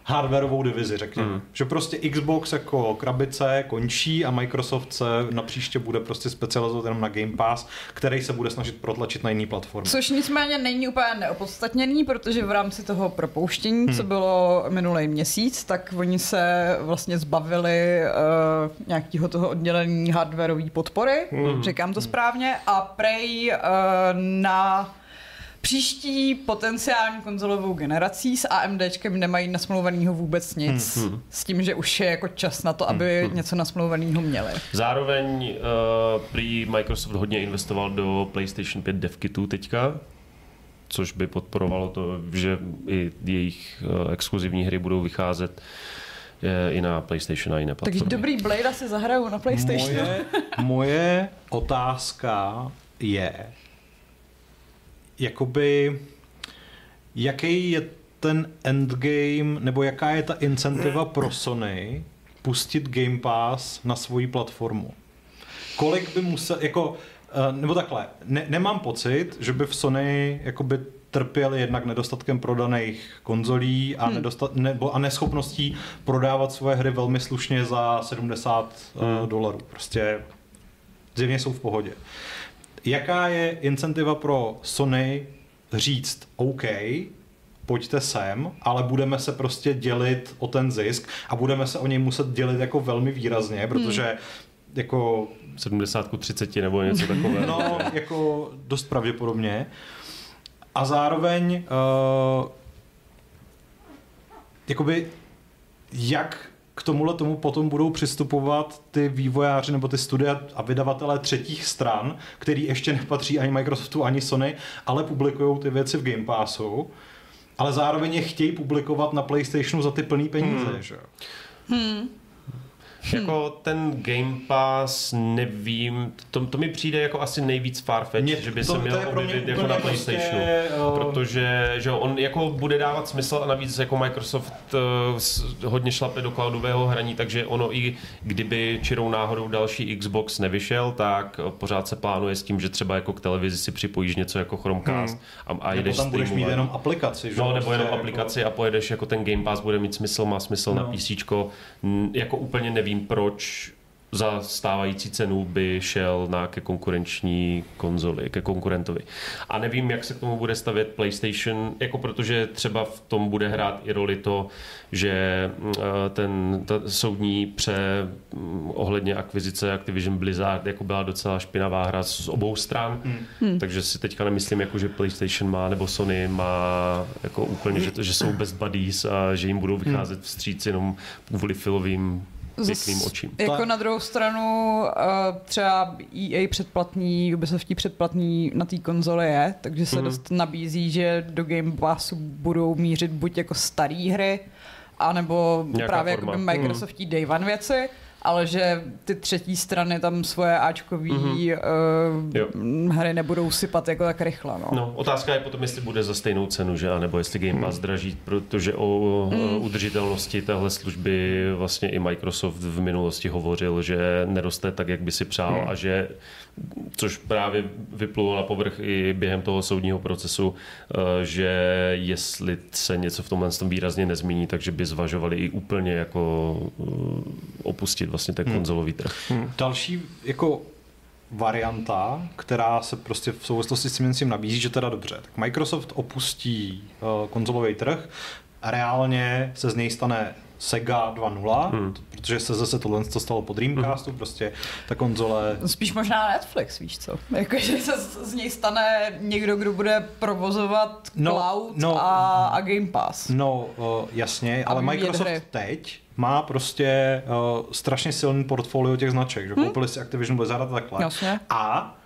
hardwareovou divizi, řekněme. Hmm. Že prostě Xbox jako krabice končí a Microsoft se na příště bude prostě specializovat jenom na Game Pass, který se bude snažit protlačit na jiný platformy. Což nicméně není úplně neopodstatněný, protože v rámci toho propouštění, hmm. co bylo minulý měsíc, tak oni se vlastně zbavili uh, nějakého toho oddělení hardwareové podpory, hmm. říkám to správně, a prej uh, na příští potenciální konzolovou generací s AMDčkem nemají nasmluvanýho vůbec nic. Hmm. S tím, že už je jako čas na to, aby hmm. něco nasmluvanýho měli. Zároveň uh, prý Microsoft hodně investoval do PlayStation 5 devkitu teďka, což by podporovalo to, že i jejich uh, exkluzivní hry budou vycházet je, i na PlayStation a jiné platformy. Takže dobrý Blade si zahrajou na PlayStation. Moje, moje otázka je, jakoby, jaký je ten endgame, nebo jaká je ta incentiva pro Sony pustit Game Pass na svoji platformu? Kolik by musel, jako, eh, nebo takhle, ne, nemám pocit, že by v Sony jakoby trpěl jednak nedostatkem prodaných konzolí a, hmm. nedostat, nebo, a neschopností prodávat svoje hry velmi slušně za 70 hmm. uh, dolarů. Prostě zjevně jsou v pohodě. Jaká je incentiva pro Sony říct OK, pojďte sem, ale budeme se prostě dělit o ten zisk a budeme se o něj muset dělit jako velmi výrazně, protože hmm. jako 70 ku 30 nebo něco takového. No, jako dost pravděpodobně. A zároveň uh, jakoby jak k tomuhle tomu potom budou přistupovat ty vývojáři nebo ty studia a vydavatelé třetích stran, který ještě nepatří ani Microsoftu, ani Sony, ale publikují ty věci v Game Passu, ale zároveň je chtějí publikovat na PlayStationu za ty plný peníze, hmm. že? Hmm. Hmm. Jako ten Game Pass, nevím, to, to mi přijde jako asi nejvíc farfetch, že by to, se měl objevit jako na PlayStationu. Prostě, uh... Protože že on jako bude dávat smysl a navíc jako Microsoft uh, hodně šlape do cloudového hraní, takže ono i kdyby čirou náhodou další Xbox nevyšel, tak pořád se plánuje s tím, že třeba jako k televizi si připojíš něco jako Chromecast hmm. a, a jedeš tam budeš mít jenom aplikaci, že? No, nebo jenom jako... aplikaci a pojedeš jako ten Game Pass bude mít smysl, má smysl no. na PC, jako úplně nevím, nevím, proč za stávající cenu by šel na ke konkurenční konzoli, ke konkurentovi. A nevím, jak se k tomu bude stavět PlayStation, jako protože třeba v tom bude hrát i roli to, že eh, ten ta soudní pře mm, ohledně akvizice Activision Blizzard jako byla docela špinavá hra z obou stran, hmm. takže si teďka nemyslím, jako, že PlayStation má nebo Sony má jako úplně, že, to, že jsou bez buddies a že jim budou vycházet vstříc jenom kvůli filovým pěkným očím. Jako na druhou stranu třeba EA předplatný, Ubisoftí předplatný na té konzoli je, takže se mm-hmm. dost nabízí, že do Game Passu budou mířit buď jako staré hry, anebo Nějaká právě jako Microsoftí mm. Day One věci, ale že ty třetí strany tam svoje Ačkový mm-hmm. uh, hry nebudou sypat jako tak rychle. No. no. otázka je potom, jestli bude za stejnou cenu, že nebo jestli Game Pass mm. draží, protože o mm. udržitelnosti téhle služby vlastně i Microsoft v minulosti hovořil, že neroste tak, jak by si přál mm. a že což právě vyplulo na povrch i během toho soudního procesu, eh, že jestli se něco v tomhle tom výrazně nezmění, takže by zvažovali i úplně jako eh, opustit vlastně ten hmm. konzolový trh. Hmm. Další jako varianta, která se prostě v souvislosti s tím nabízí, že teda dobře, tak Microsoft opustí uh, konzolový trh, reálně se z něj stane Sega 2.0, hmm. protože se zase tohle to stalo po Dreamcastu, hmm. prostě ta konzole... Spíš možná Netflix, víš co? Jakože se z něj stane někdo, kdo bude provozovat no, cloud no, a, a Game Pass. No, uh, jasně, a ale Microsoft hry. teď má prostě uh, strašně silný portfolio těch značek, že hmm? koupili si Activision Blizzard a takhle. Jasně. A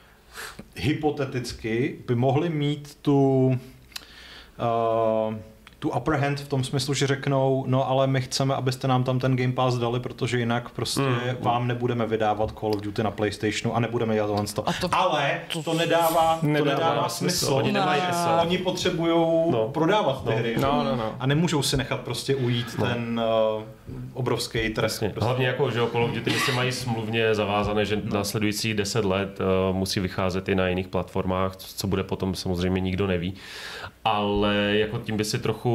hypoteticky by mohli mít tu uh, tu upper hand v tom smyslu, že řeknou, no ale my chceme, abyste nám tam ten Game Pass dali, protože jinak prostě mm. vám nebudeme vydávat Call of Duty na PlayStationu a nebudeme dělat tohle. To. to, ale to nedává, nedává to nedává smysl. smysl. Oni nemají no. Oni potřebují no. prodávat ty no. hry. No, no, no. A nemůžou si nechat prostě ujít no. ten uh, obrovský trh. Prostě. Hlavně jako, že Call of Duty si mají smluvně zavázané, že no. následující 10 let uh, musí vycházet i na jiných platformách, co bude potom samozřejmě nikdo neví ale jako tím by si trochu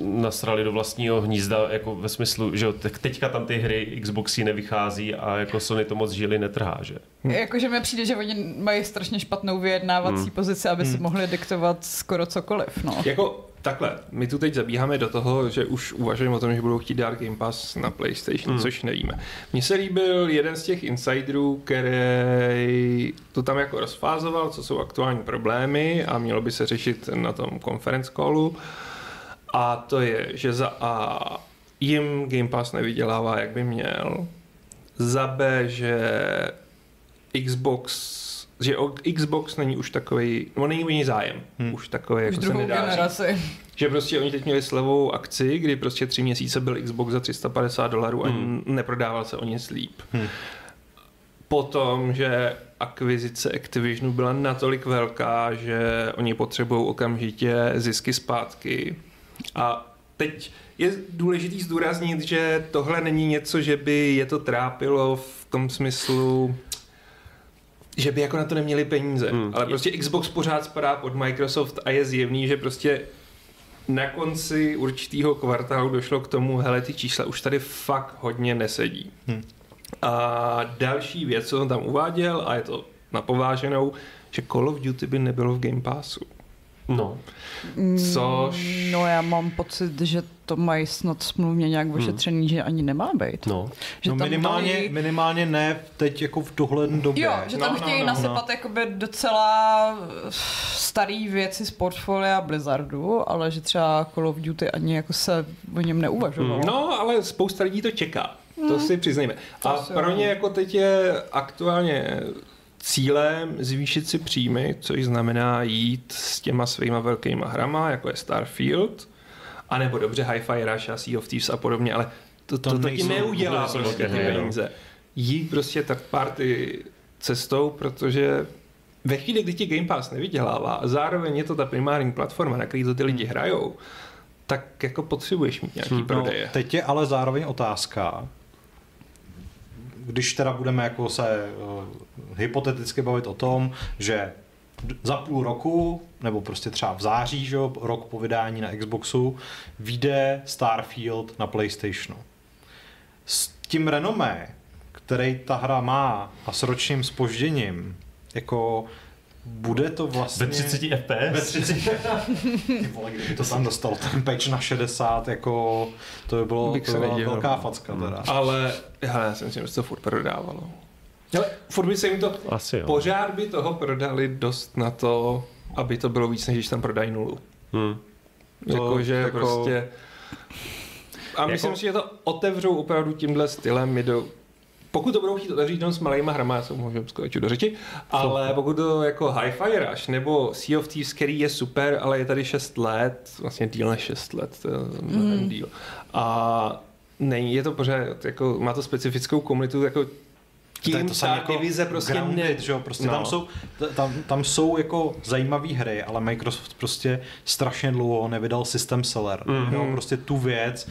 nasrali do vlastního hnízda, jako ve smyslu, že teďka tam ty hry Xboxy nevychází a jako Sony to moc žili netrhá, že? Hm. Jakože mi přijde, že oni mají strašně špatnou vyjednávací hm. pozici, aby hm. si mohli diktovat skoro cokoliv, no. Jako takhle, my tu teď zabíháme do toho, že už uvažujeme o tom, že budou chtít dát Game Pass na PlayStation, hmm. což nevíme. Mně se líbil jeden z těch insiderů, který to tam jako rozfázoval, co jsou aktuální problémy a mělo by se řešit na tom conference callu. A to je, že za A jim Game Pass nevydělává, jak by měl. Za B, že Xbox že o Xbox není už takový, no není o zájem, hmm. už takový, jako se nedá generaci. Že prostě oni teď měli slevou akci, kdy prostě tři měsíce byl Xbox za 350 dolarů a hmm. neprodával se o nic líp. Hmm. Potom, že akvizice Activisionu byla natolik velká, že oni potřebují okamžitě zisky zpátky. A teď je důležitý zdůraznit, že tohle není něco, že by je to trápilo v tom smyslu, že by jako na to neměli peníze. Hmm. Ale prostě Xbox pořád spadá pod Microsoft a je zjevný, že prostě na konci určitého kvartálu došlo k tomu, hele, ty čísla už tady fakt hodně nesedí. Hmm. A další věc, co on tam uváděl, a je to napováženou, že Call of Duty by nebylo v Game Passu. No. Což... No já mám pocit, že to mají snad smluvně nějak ošetřený, hmm. že ani nemá být. No, že no tam minimálně, tady... minimálně ne teď jako v dohledné době. Jo, že tam no, chtějí no, no, nasypat no. jakoby docela starý věci z portfolia Blizzardu, ale že třeba Call of Duty ani jako se o něm neuvažovalo. Hmm. No, ale spousta lidí to čeká. To hmm. si přiznejme. A pro ně jako teď je aktuálně cílem zvýšit si příjmy, což znamená jít s těma svýma velkýma hrama, jako je Starfield, anebo dobře Hi-Fi Rush a Sea of Thieves a podobně, ale to, to, to taky neudělá prostě ty peníze. Jít prostě third party cestou, protože ve chvíli, kdy ti Game Pass nevydělává a zároveň je to ta primární platforma, na který to ty lidi hrajou, tak jako potřebuješ mít nějaký hmm, prodeje. No, teď je ale zároveň otázka, když teda budeme jako se uh, hypoteticky bavit o tom, že za půl roku, nebo prostě třeba v září, že, rok po vydání na Xboxu, vyjde Starfield na PlayStationu. S tím renomé, který ta hra má a s ročním spožděním, jako bude to vlastně... Ve 30 FPS? Ve 30 Ty vole, kdyby to tam dostal ten patch na 60, jako to by bylo to byla velká facka teda. Ale já si myslím, že to furt prodávalo. Ale furt by se jim to... Asi jo. Pořád by toho prodali dost na to, aby to bylo víc, než když tam prodají nulu. Hmm. Jakože jako... prostě... A myslím jako... si, že to otevřou opravdu tímhle stylem mi do pokud to budou chtít otevřít jenom s malýma hrama, já se můžu skočit do řeči, ale pokud to jako Hi-Fi Rush nebo Sea of Thieves, který je super, ale je tady 6 let, vlastně díl než 6 let, to je mnohem mm. díl. A není, je to pořád, jako, má to specifickou komunitu, jako tím to ta jako divize prostě grounded, ne... že jo? Prostě no. tam, jsou, tam, tam jsou jako zajímavé hry, ale Microsoft prostě strašně dlouho nevydal system seller. Mm-hmm. Jo? Prostě tu věc,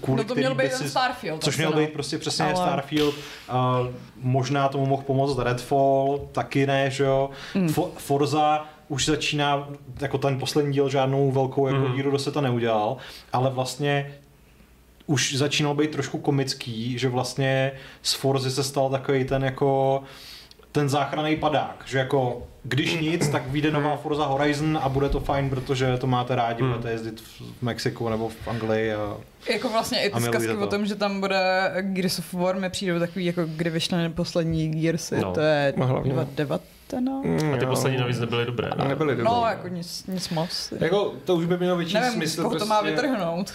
kvůli no to měl být si, Starfield. Což měl no. být prostě přesně ale... Starfield. Uh, možná tomu mohl pomoct Redfall, taky ne, že jo? Mm. For, Forza už začíná, jako ten poslední díl žádnou velkou jako mm. díru do světa neudělal, ale vlastně už začínal být trošku komický, že vlastně z Forzy se stal takový ten jako ten záchranný padák, že jako když nic, tak vyjde nová Forza Horizon a bude to fajn, protože to máte rádi, hmm. budete jezdit v Mexiku nebo v Anglii. A, jako vlastně i ty zkazky o tom, že tam bude Gears of War mi přijde takový, jako kdy vyšly poslední Gearsy, no. to je no, 2019. Mm, a ty poslední navíc nebyly dobré. Ne? Nebyly dobré. No, jako nic, nic moc. Jako, to už by mělo větší Nevím, smysl. Nevím, prostě... to má prostě- vytrhnout.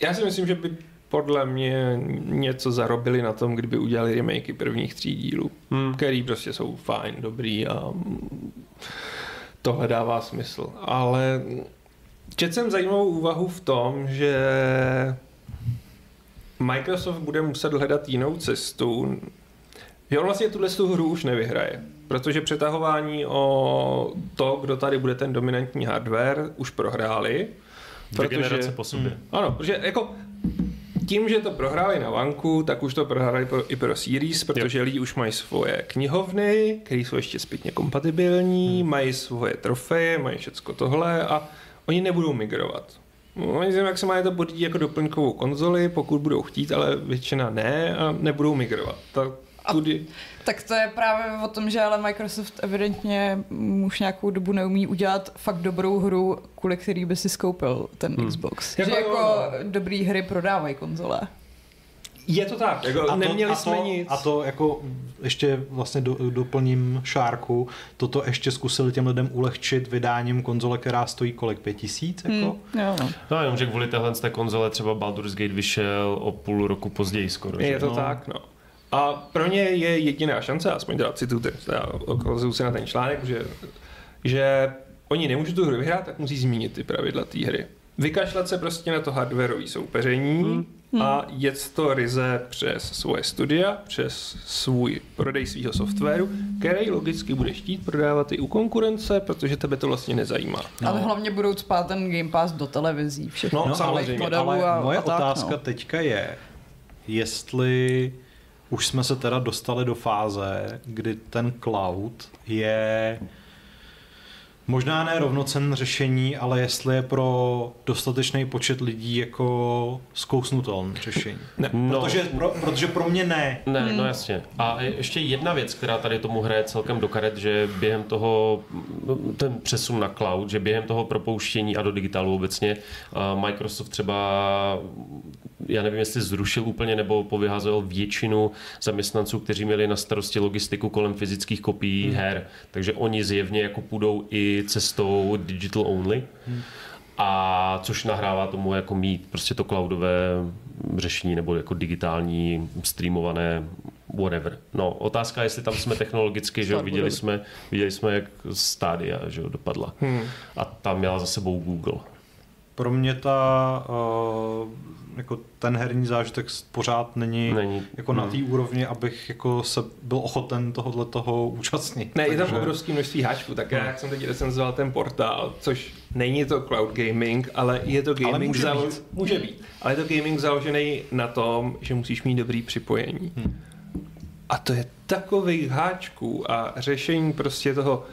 Já si myslím, že by podle mě něco zarobili na tom, kdyby udělali remakey prvních tří dílů, Hmm. který prostě jsou fajn, dobrý a tohle dává smysl. Ale četl jsem zajímavou úvahu v tom, že Microsoft bude muset hledat jinou cestu, že on vlastně tuhle tu hru už nevyhraje. Protože přetahování o to, kdo tady bude ten dominantní hardware, už prohráli. Dvě generace po sobě. Hmm. Ano, protože jako tím, že to prohráli na vanku, tak už to prohráli pro, i pro Series, protože lidi už mají svoje knihovny, které jsou ještě zpětně kompatibilní, hmm. mají svoje trofeje, mají všecko tohle a oni nebudou migrovat. No, Oni si maximálně to pořídí jako doplňkovou konzoli, pokud budou chtít, ale většina ne a nebudou migrovat. Tak tudy... Tak to je právě o tom, že ale Microsoft evidentně už nějakou dobu neumí udělat fakt dobrou hru, kvůli který by si skoupil ten hmm. Xbox. Jako že jako jo. dobrý hry prodávají konzole. Je to tak, jako A to, neměli a to, jsme nic. A to jako ještě vlastně do, doplním šárku, toto ještě zkusili těm lidem ulehčit vydáním konzole, která stojí kolik, pět tisíc? Jako? Hmm. Jo, no. No jenom, že kvůli téhle z té konzole třeba Baldur's Gate vyšel o půl roku později skoro. že? Je to No. tak, no. A pro ně je jediná šance, aspoň teda cituju, teda okazuju se na ten článek, že, že oni nemůžou tu hru vyhrát, tak musí zmínit ty pravidla té hry. Vykašlat se prostě na to hardwareové soupeření hmm. a jet to ryze přes svoje studia, přes svůj prodej svého softwaru, který logicky bude chtít prodávat i u konkurence, protože tebe to vlastně nezajímá. No. Ale hlavně budou spát ten Game Pass do televizí, všechno. No, No, ale, samozřejmě. ale a- moje a tak, otázka no. teďka je, jestli už jsme se teda dostali do fáze, kdy ten cloud je možná ne rovnocen řešení, ale jestli je pro dostatečný počet lidí jako zkousnutelné řešení. Ne. No. Protože, pro, protože pro mě ne. Ne, no jasně. A je- ještě jedna věc, která tady tomu hraje celkem do karet, že během toho, ten přesun na cloud, že během toho propouštění a do digitálu obecně Microsoft třeba, já nevím, jestli zrušil úplně nebo povyházel většinu zaměstnanců, kteří měli na starosti logistiku kolem fyzických kopií hmm. her. Takže oni zjevně jako půjdou i cestou digital only. Hmm. A což nahrává tomu jako mít prostě to cloudové řešení nebo jako digitální streamované whatever. No, otázka je, jestli tam jsme technologicky, že viděli jsme, viděli jsme, jak Stadia, že dopadla. Hmm. A tam měla za sebou Google. Pro mě ta, uh, jako ten herní zážitek pořád není, Není. jako na Hmm. té úrovni, abych jako se byl ochoten tohohle toho účastnit. Ne, je tam Takže- obrovské množství háčků, tak já, jak jsem teď recenzoval ten portál, což není to cloud gaming, ale je to gaming může zalo- být. může být. Ale je to gaming založený na tom, že musíš mít dobrý připojení. Hmm. A to je takových háčků a řešení prostě toho,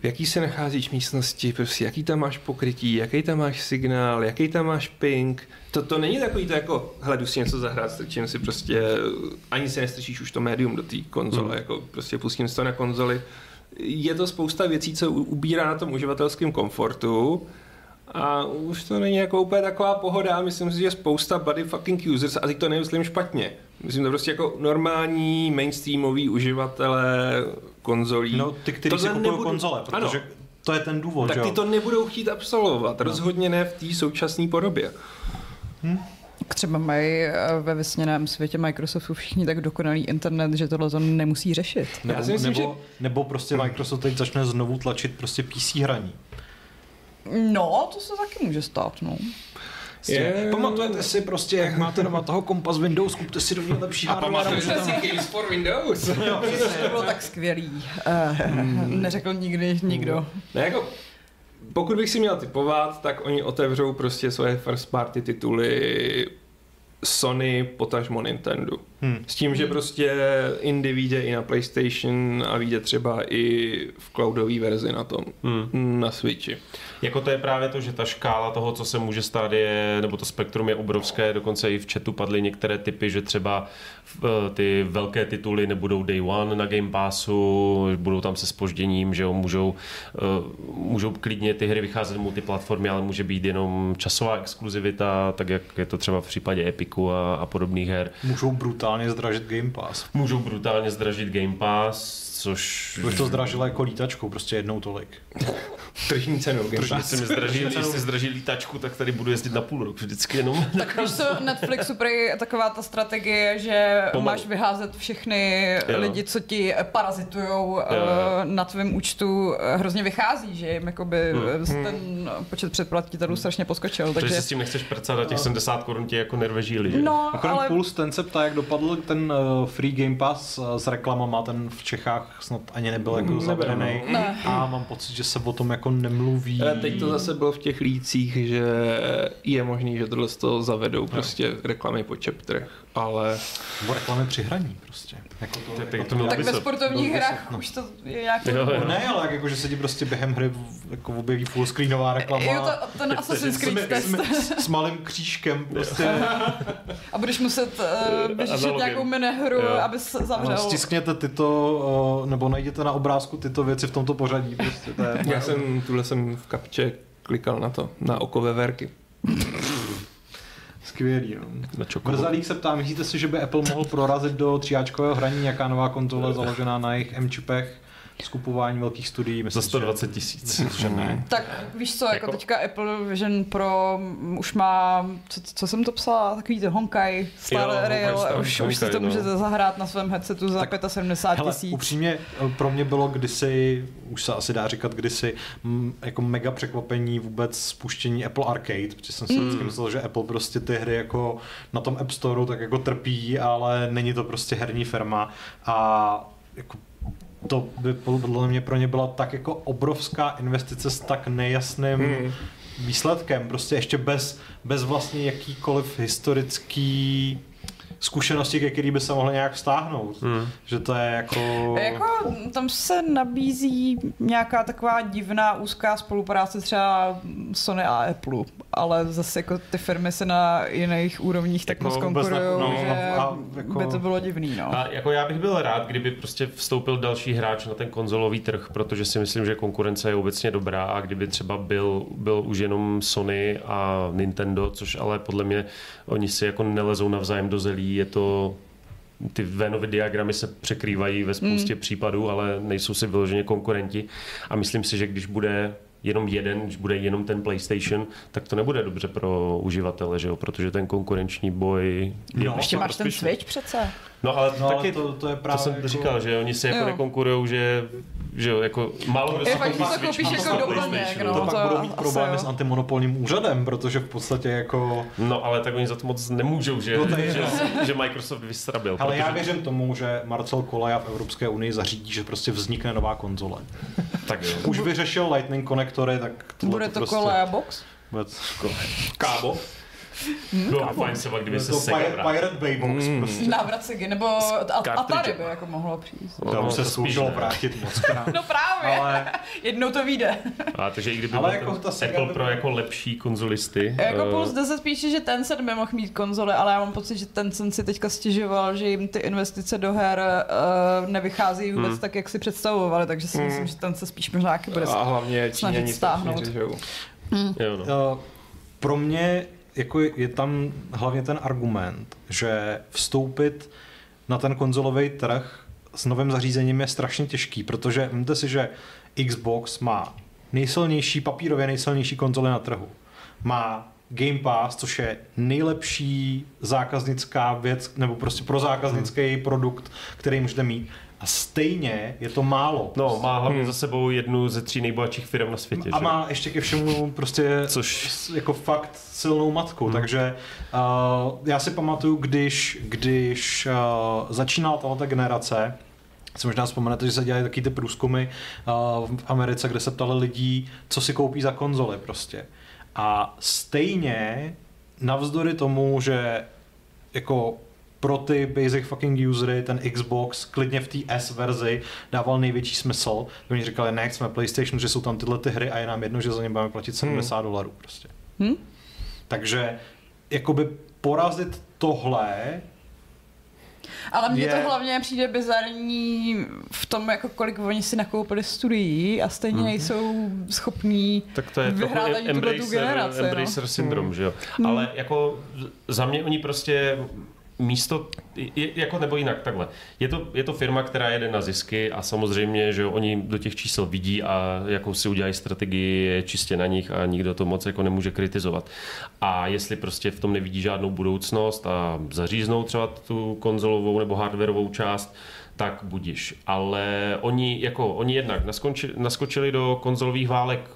v jaký se nacházíš místnosti, prostě jaký tam máš pokrytí, jaký tam máš signál, jaký tam máš ping. To, to není takový to jako, hele, jdu si něco zahrát, strčím si prostě, ani si nestrčíš už to médium do té konzole, Hmm. jako prostě pustím si to na konzoli. Je to spousta věcí, co ubírá na tom uživatelském komfortu a už to není jako úplně taková pohoda. Myslím si, že spousta body fucking users, a teď to nemyslím špatně, myslím to prostě jako normální mainstreamový uživatelé konzolí. No, ty, kteří si Tohle kupují nebudu- konzole, Ano. protože to je ten důvod, tak že ty to nebudou chtít absolvovat, rozhodně ne v té současné podobě. Tak Třeba mají eh, ve vysněném světě Microsoftu všichni tak dokonalý internet, že tohle to nemusí řešit. Nebo, Já si myslím, nebo, nebo prostě Microsoft teď začne znovu tlačit prostě PC hraní. No, to se taky může stát, no. Je- Pamatujete si prostě, jak máte doma toho kompa z Windows, kupte si do něj lepší hardware. a můžete tam- Games for Windows? To bylo tak skvělý. Uh, neřekl nikdy nikdo. Ne, jako, pokud bych si měl typovat, tak oni otevřou prostě svoje first party tituly Sony, potažmo Nintendo. Hmm. S tím, že prostě indie vyjde i na PlayStation a vyjde třeba i v cloudové verzi na tom, Hmm. na Switchi. Jako to je právě to, že ta škála toho, co se může stát, je, nebo to spektrum je obrovské, dokonce i v chatu padly některé typy, že třeba eh, ty velké tituly nebudou day one na Game Passu, budou tam se spožděním, že jo, můžou, eh, můžou klidně ty hry vycházet multiplatformy, ale může být jenom časová exkluzivita, tak jak je to třeba v případě Epiku a, a podobných her. Můžou brutálně zdražit Game Pass. Můžou brutálně zdražit Game Pass, což... Už to zdražilo jako lítačkou, prostě jednou tolik. Tržní cenu Pass. jestli mi zdraží, jestli zdraží lítačku, tak tady budu jezdit na půl rok vždycky jenom. Tak víš co, Netflixu prý taková ta strategie, že Pomalu. máš vyházet všechny Jo. lidi, co ti parazitujou eh, na tvém účtu, eh, hrozně vychází, že jim jakoby Hmm. eh, ten počet předplatitelů strašně poskočil. Takže si s tím nechceš prcat a těch 70 korun ti jako nerveží lidi. no, Mimochodem ale Puls, ten se ptá, jak dopadl ten free Game Pass s reklamama, ten v Čechách snad ani nebyl jako Nebyl, zavedený. Ne. A mám pocit, že se o tom jako nemluví. Eh, Teď to zase bylo v těch lících, že je možný, že tohle z toho zavedou prostě reklamy po chapterech, ale Nebo reklamy při hraní prostě. Jako to, Tak- jako to tak ve sportovních hrách no. už to je nějaký... Jo, jo. No ne, ale jak, jako, že se ti prostě během hry v- jako objeví fullscreenová reklama. Jo, to, ten Assassin's Creed s, test. s, s malým křížkem prostě. A budeš muset uh, vyřešit nějakou minihru, Jo. abys Ano, zavřel. stiskněte tyto, uh, nebo najděte na obrázku tyto věci v tomto pořadí. Prostě, to je, já jsem, tuhle jsem v kapče klikal na to, na oko veverky. skvělý. No. Mrzalík se ptá, myslíte si, že by Apple mohl prorazit do tříáčkového hraní nějaká nová konzole založená na jejich M-čipech, skupování velkých studií? Za Myslím, 120 tisíc. Ne. Tak víš co, jako, Jako- teďka Apple Vision Pro už má, co, co jsem to psala, takový to Honkai Star Jo, Honkai Rail, Star- už, už si Honkai, to no. můžete zahrát na svém headsetu za 75 Hele, tisíc. upřímně pro mě bylo kdysi, už se asi dá říkat kdysi, m, jako mega překvapení vůbec spuštění Apple Arcade, protože jsem si Mm. vždycky myslel, že Apple prostě ty hry jako na tom App Storeu tak jako trpí, ale není to prostě herní firma a jako to by podle mě pro ně byla tak jako obrovská investice s tak nejasným Hmm. výsledkem, prostě ještě bez, bez vlastně jakýkoliv historický zkušenosti, ke který by se mohly nějak vztáhnout. Hmm. Že to je jako... Jako tam se nabízí nějaká taková divná úzká spolupráce třeba Sony a Apple, ale zase jako ty firmy se na jiných úrovních tak Jako moc konkurují, no, že a jako- by to bylo divný, no. A jako já bych byl rád, kdyby prostě vstoupil další hráč na ten konzolový trh, protože si myslím, že konkurence je obecně dobrá a kdyby třeba byl, byl už jenom Sony a Nintendo, což ale podle mě oni si jako nelezou navzájem do zelí, je to ty Venovy diagramy se překrývají ve spoustě mm. případů, ale nejsou si vyloženě konkurenti a myslím si, že když bude jenom jeden, když bude jenom ten PlayStation, tak to nebude dobře pro uživatele, že jo? protože ten konkurenční boj je No, Ještě máš ten prospěšný. Switch přece. No ale No, taky to, to je to právě jsem jako... říkal, že oni si jako Jo. nekonkurujou, že, že jo, jako málo kdo si Je fakt, koupí že to Switch, koupíš má jako to doplněk, no. to no. pak to budou mít problémy jo. s antimonopolním úřadem, protože v podstatě jako... no ale tak oni za to moc nemůžou, že, No, to je že, jedno. že Microsoft vysrabil. Ale já protože- věřím tomu, že Marcel Kolaja v Evropské unii zařídí, že prostě vznikne nová konzole. Tak jo. Už vyřešil Lightning konektory, tak Bude to prostě... Kolea Box? Vůbec. Kábo. Bylo by fajn se pak, kdyby se to Sega Pirate. Pirate Bay Box Mm. prostě. Návrat Sigi, nebo a, a cartridge. tady by jako mohlo přijít. To No, už se zkoušelo vrátit moc krát. No právě, Ale jednou to vyjde. A takže i kdyby Ale jako ten ta Apple by- pro jako lepší konzolisty. Jako Puls zde se spíše, že Tencent by mohl mít konzole, ale já mám pocit, že Tencent si teďka stěžoval, že jim ty investice do her uh, nevychází vůbec Hmm. tak, jak si představovali, takže si myslím, že ten se spíš možná bude A hlavně snažit stáhnout. řežou. Jo, no. Uh, pro mě jako je tam hlavně ten argument, že vstoupit na ten konzolový trh s novým zařízením je strašně těžký, protože víte si, že Xbox má nejsilnější, papírově nejsilnější konzoli na trhu. Má Game Pass, což je nejlepší zákaznická věc, nebo prostě pro zákaznický produkt, který můžete mít. A stejně je to málo. No, má hlavně za sebou jednu ze tří nejbohatších firm na světě. A že? má ještě ke všemu prostě Což- jako fakt silnou matku, hmm. takže uh, já si pamatuju, když, když uh, začínala tato generace, si možná vzpomenete, že se dělaly taky ty průzkumy uh, v Americe, kde se ptali lidí, co si koupí za konzoli prostě. A stejně navzdory tomu, že jako pro ty basic fucking usery ten Xbox klidně v té S verzi dával největší smysl. Oni říkali, ne, chceme PlayStation, že jsou tam tyhle ty hry a je nám jedno, že za ně budeme platit 70 dolarů prostě. Hm? Takže jakoby porazit tohle Ale mně Je- to hlavně přijde bizarní v tom, jako kolik oni si nakoupili studií a stejně nejsou schopní Tak to je vyhrát ani tu embracer, generaci. embracer no. syndrom, že jo. Ale jako za mě oni prostě místo, je, jako nebo jinak, takhle. Je to, je to firma, která jede na zisky a samozřejmě, že oni do těch čísel vidí a jakou si udělají strategii je čistě na nich a nikdo to moc jako nemůže kritizovat. A jestli prostě v tom nevidí žádnou budoucnost a zaříznou třeba tu konzolovou nebo hardwareovou část, tak budiš. Ale oni, jako, oni jednak naskočili, naskočili do konzolových válek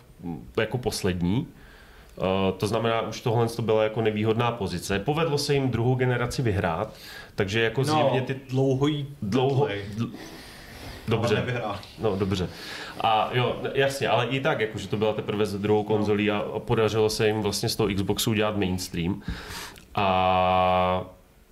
jako poslední, to znamená, už tohle to byla jako nevýhodná pozice. Povedlo se jim druhou generaci vyhrát, takže jako No, zjevně ty dlouho jí dlouho... dl- Dobře. No, dobře. A jo, jasně, ale i tak, jakože to byla teprve z druhou konzolí a a podařilo se jim vlastně z toho Xboxu udělat mainstream. A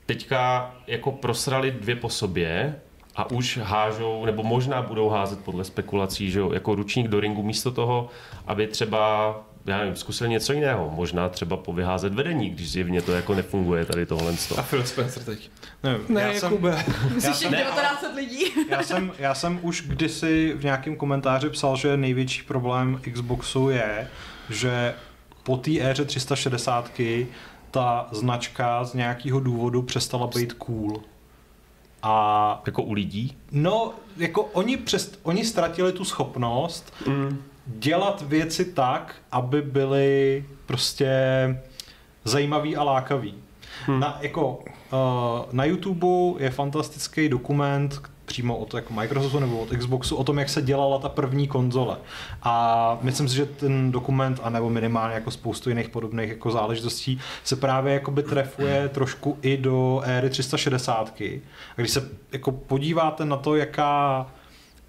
teďka jako prosrali dvě po sobě a už hážou, nebo možná budou házet podle spekulací, že jo, jako ručník do ringu místo toho, aby třeba já nevím, zkusil něco jiného, možná třeba povyházet vedení, když zjevně to jako nefunguje tady tohle. A Phil Spencer teď. Ne, Ne, já jsem, Jakube. Myslíš, že jsem- 1900 lidí? já, jsem, já jsem už kdysi v nějakém komentáři psal, že největší problém Xboxu je, že po té éře 360 ta značka z nějakého důvodu přestala být cool. A Jako u lidí. no, jako oni, přest, oni ztratili tu schopnost Mm. Dělat věci tak, aby byly prostě zajímavý a lákavý. Hmm. Na, jako, uh, na YouTube je fantastický dokument přímo od jako Microsoftu nebo od Xboxu o tom, jak se dělala ta první konzole. A myslím si, že ten dokument, anebo minimálně jako spoustu jiných podobných jako záležitostí, se právě jakoby trefuje trošku i do éry 360. A když se jako podíváte na to, jaká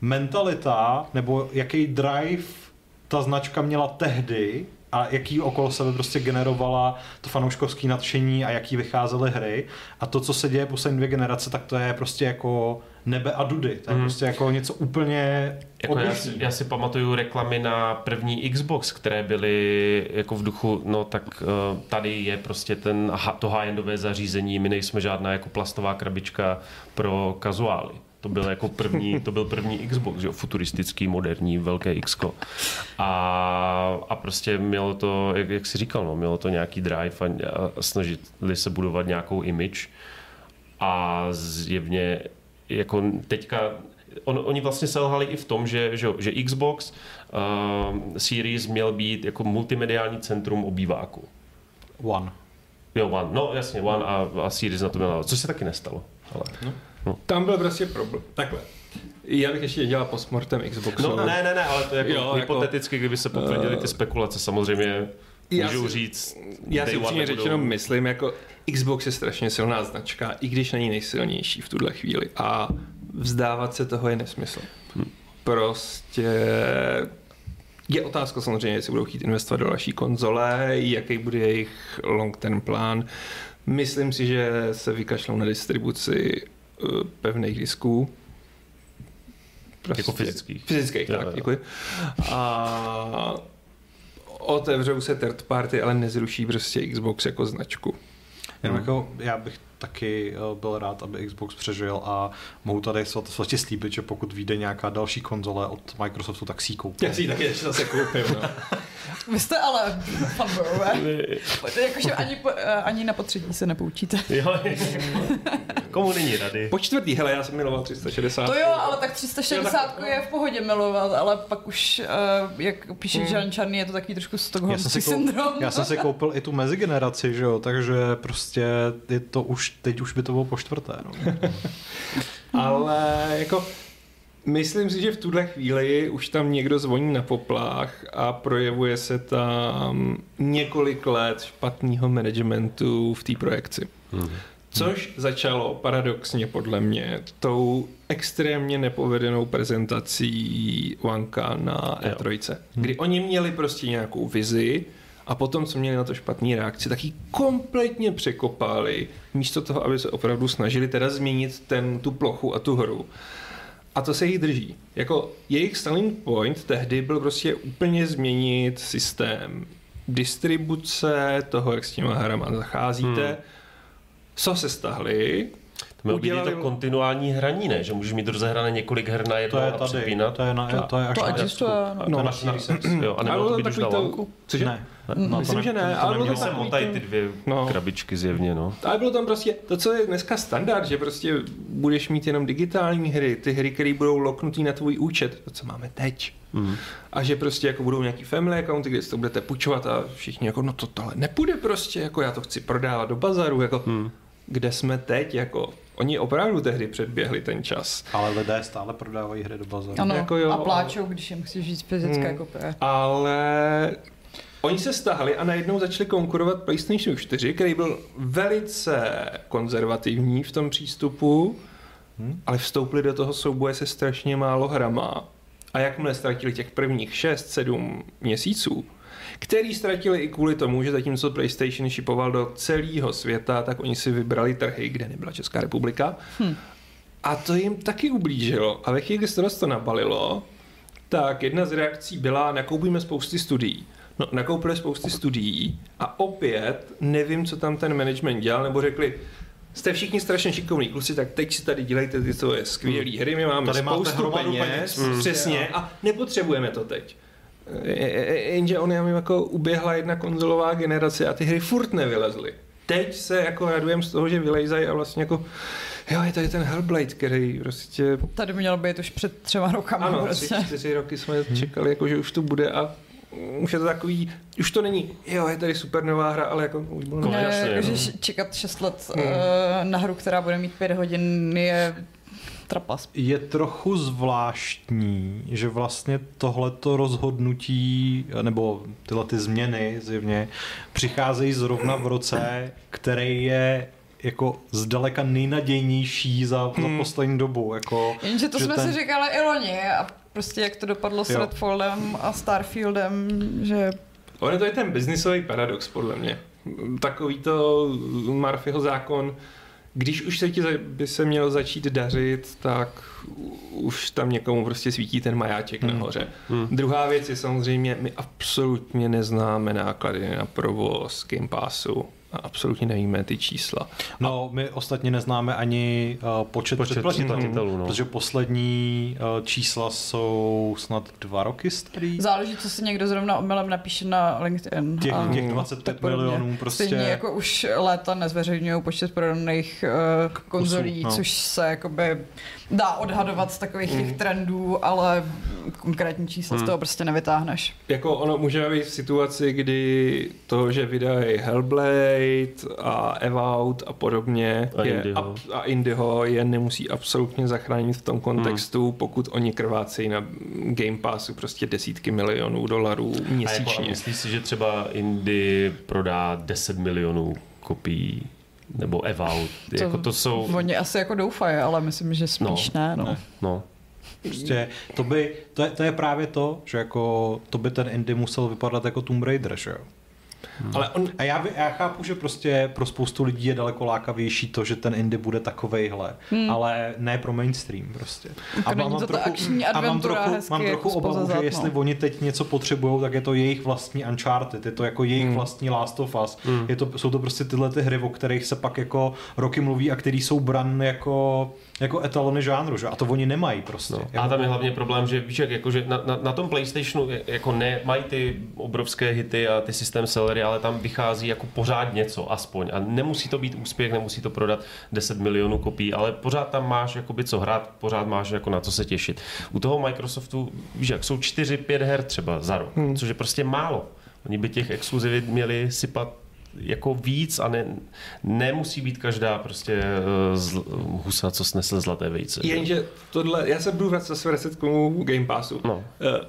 mentalita nebo jaký drive ta značka měla tehdy a jaký okolo sebe prostě generovala to fanouškovský nadšení a jaký vycházely hry a to, co se děje poslední dvě generace, tak to je prostě jako nebe a dudy. To je Mhm. prostě jako něco úplně Jako já, si, já si pamatuju reklamy na první Xbox, které byly jako v duchu, no tak uh, tady je prostě ten, to high-endové zařízení, my nejsme žádná jako plastová krabička pro kazuály. To byl jako první, to byl první Xbox, jo, futuristický, moderní, velké X. A, a prostě mělo to, jak, jak jsi říkal, no, mělo to nějaký drive a, a snažili se budovat nějakou image a zjevně jako teďka on, oni vlastně selhali i v tom, že, že, že Xbox uh, Series měl být jako multimediální centrum obýváku. One. Jo, One, no jasně, One a, a Series na to měla, což se taky nestalo. Ale. Tam byl prostě problém. Takhle. Já bych ještě dělal postmortem Xboxu. No ne, ne, ne, ale to je jako Jo, jako- hypoteticky, kdyby se potvrdily ty spekulace, samozřejmě Já můžu si- říct, Já si upřímně řečeno myslím, jako Xbox je strašně silná značka, i když není nejsilnější v tuhle chvíli. A vzdávat se toho je nesmysl. Prostě je otázka samozřejmě, jestli budou chtít investovat do další konzole, jaký bude jejich long term plán. Myslím si, že se vykašlou na distribuci eh, pevných disků. Prostě Jako fyzických. Fyzických, Jo, tak, jo. děkuji. A otevřou se third party, ale nezruší prostě Xbox jako značku. Jenom jako já bych taky eh, byl rád, aby Xbox přežil a mohu tady svat- svatě slíbit, že pokud vyjde nějaká další konzole od Microsoftu, tak si ji koupím. Já si ji taky ještě zase koupím, no. Vy jste ale fanboyové. Jakože ani, po, eh, ani na potřetí se nepoučíte. Jo, komu není rady? Po čtvrtý, hele, já jsem miloval 360. To jo, ale tak 360 je v pohodě milovat, ale pak už, uh, jak píše Žan Čarný, je to takový trošku stokholmský syndrom. já jsem si koupil i tu mezigeneraci, že jo, takže prostě je to už, teď už by to bylo po čtvrté. No. Ale jako myslím si, že v tuhle chvíli už tam někdo zvoní na poplách a projevuje se tam několik let špatného managementu v té projekci. Mhm. Což začalo paradoxně podle mě tou extrémně nepovedenou prezentací Wanka na Jo. E3, kdy oni měli prostě nějakou vizi a potom, co měli na to špatný reakci, tak ji kompletně překopali, místo toho, aby se opravdu snažili teda změnit ten, tu plochu a tu hru. A to se jich drží. Jako jejich selling point tehdy byl prostě úplně změnit systém distribuce toho, jak s těma hrama zacházíte. Hmm. Co se stahli, To mělo být i Udělali- to kontinuální hraní, ne? Že můžeš mít rozehrané několik her na To jedno je a tady, přepínat. to je, na, to je až To na existuje, no. To je na No, Series X. Jo, a nemělo to být už na to-? Cože? Ne, No, Myslím, to že ne, to ale bylo se motají ten- ty dvě No. krabičky zjevně, no. Ale bylo tam prostě to, co je dneska standard, že prostě budeš mít jenom digitální hry, ty hry, které budou loknutý na tvůj účet, to, co máme teď. Mm. A že prostě jako budou nějaký family accounty, kde si to budete půjčovat a všichni jako, no to tohle nepůjde prostě, jako já to chci prodávat do bazaru, jako Mm. kde jsme teď, jako oni opravdu tehdy předběhli ten čas. Ale lidé stále prodávají hry do bazaru. Ano, Jako jo, a pláčou, když jim musíš říct fyzické Hmm. kopie. Ale oni se stahli a najednou začali konkurovat PlayStation 4, který byl velice konzervativní v tom přístupu, Hmm. ale vstoupili do toho souboje se strašně málo hrama. A jakmile ztratili těch prvních 6-7 měsíců, který ztratili i kvůli tomu, že zatímco PlayStation šipoval do celého světa, tak oni si vybrali trhy, kde nebyla Česká republika. Hm. A to jim taky ublížilo. A ve chvíli, kdy se to nabalilo, tak jedna z reakcí byla, nakoupíme spousty studií. No, nakoupili spousty studií a opět nevím, co tam ten management dělal, nebo řekli, jste všichni strašně šikovní kluci, tak teď si tady dělejte ty svoje skvělé hry, my máme Tady spoustu peněz, peněz, mm. přesně, a nepotřebujeme to teď. E- e- e- Jenže on jim jako uběhla jedna konzolová generace a ty hry furt nevylezly. Teď se jako radujem z toho, že vylejzají a vlastně jako jo, je tady ten Hellblade, který prostě Tady mělo být už před třema rokama. ano, prostě. tři, čtyři roky jsme čekali, jako, že už to bude a už je to takový, už to není, jo, je tady super nová hra, ale jako už bylo No, Ne, jasně, no. čekat 6 let Hmm. uh, na hru, která bude mít 5 hodin, je trapas. Je trochu zvláštní, že vlastně tohleto rozhodnutí, nebo tyhle ty změny zjevně, přicházejí zrovna v roce, který je jako zdaleka nejnadějnější za, za Hmm. poslední dobu. Jako, Jenže to že jsme ten- si říkali i loni a prostě jak to dopadlo s Jo. Redfallem a Starfieldem, že Ono to je ten biznisový paradox, podle mě. Takový to Murphyho zákon, když už se ti by se mělo začít dařit, tak už tam někomu prostě svítí ten majáček Hmm. nahoře. Hmm. Druhá věc je samozřejmě, my absolutně neznáme náklady na provoz Game Passu absolutně nevíme ty čísla. No, my ostatně neznáme ani uh, počet, Počet předplatitelů, no. protože poslední uh, čísla jsou snad dva roky starý. záleží, co si někdo zrovna omylem napíše na LinkedIn. Těch, a těch tak 25 podobně. milionů prostě. Stejně jako už léta nezveřejňují počet prodaných uh, konzolí, no. což se jakoby dá odhadovat z takových těch trendů, ale konkrétní čísla z toho prostě nevytáhneš. Jako ono může být v situaci, kdy to, že vydají Hellblade a Evout a podobně A je, Indiho. ab- a Indiho je nemusí absolutně zachránit v tom kontextu, hmm. pokud oni krvácejí na Game Passu prostě desítky milionů dolarů A jako, a měsíčně. myslíš si, že třeba Indie prodá 10 milionů kopií nebo Evout? To, jako to jsou... Oni asi jako doufají, ale myslím, že spíš No, ne. No. ne. No, Prostě to, by, to, je, to je právě to, že jako to by ten Indy musel vypadat jako Tomb Raider, že jo? Ale on, A já, já chápu, že prostě pro spoustu lidí je daleko lákavější to, že ten Indy bude takovejhle, hmm. ale ne pro mainstream prostě. Jako není to ta akční a mám trochu, hezky mám jako trochu obavu, spozazat, že jestli no. oni teď něco potřebují, tak je to jejich vlastní Uncharted, je to jako jejich Hmm. vlastní Last of Us. Hmm. Je to, jsou to prostě tyhle ty hry, o kterých se pak jako roky mluví a které jsou bran jako, jako etalony žánru, že? A to oni nemají prostě. No. Jako- A tam je hlavně problém, že víš, jak, jako, že na, na, na, tom PlayStationu jako ne, mají ty obrovské hity a ty systém sellery, ale tam vychází jako pořád něco aspoň. A nemusí to být úspěch, nemusí to prodat 10 milionů kopií, ale pořád tam máš jakoby co hrát, pořád máš jako na co se těšit. U toho Microsoftu, víš, jak jsou 4-5 her třeba za rok, hmm. což je prostě málo. Oni by těch exkluzivit měli sypat jako víc a ne, nemusí být každá prostě uh, zl, husa, co snesl zlaté vejce. že? jenže tohle, já se budu vracet, zase vracet k tomu Game Passu. No. Eh,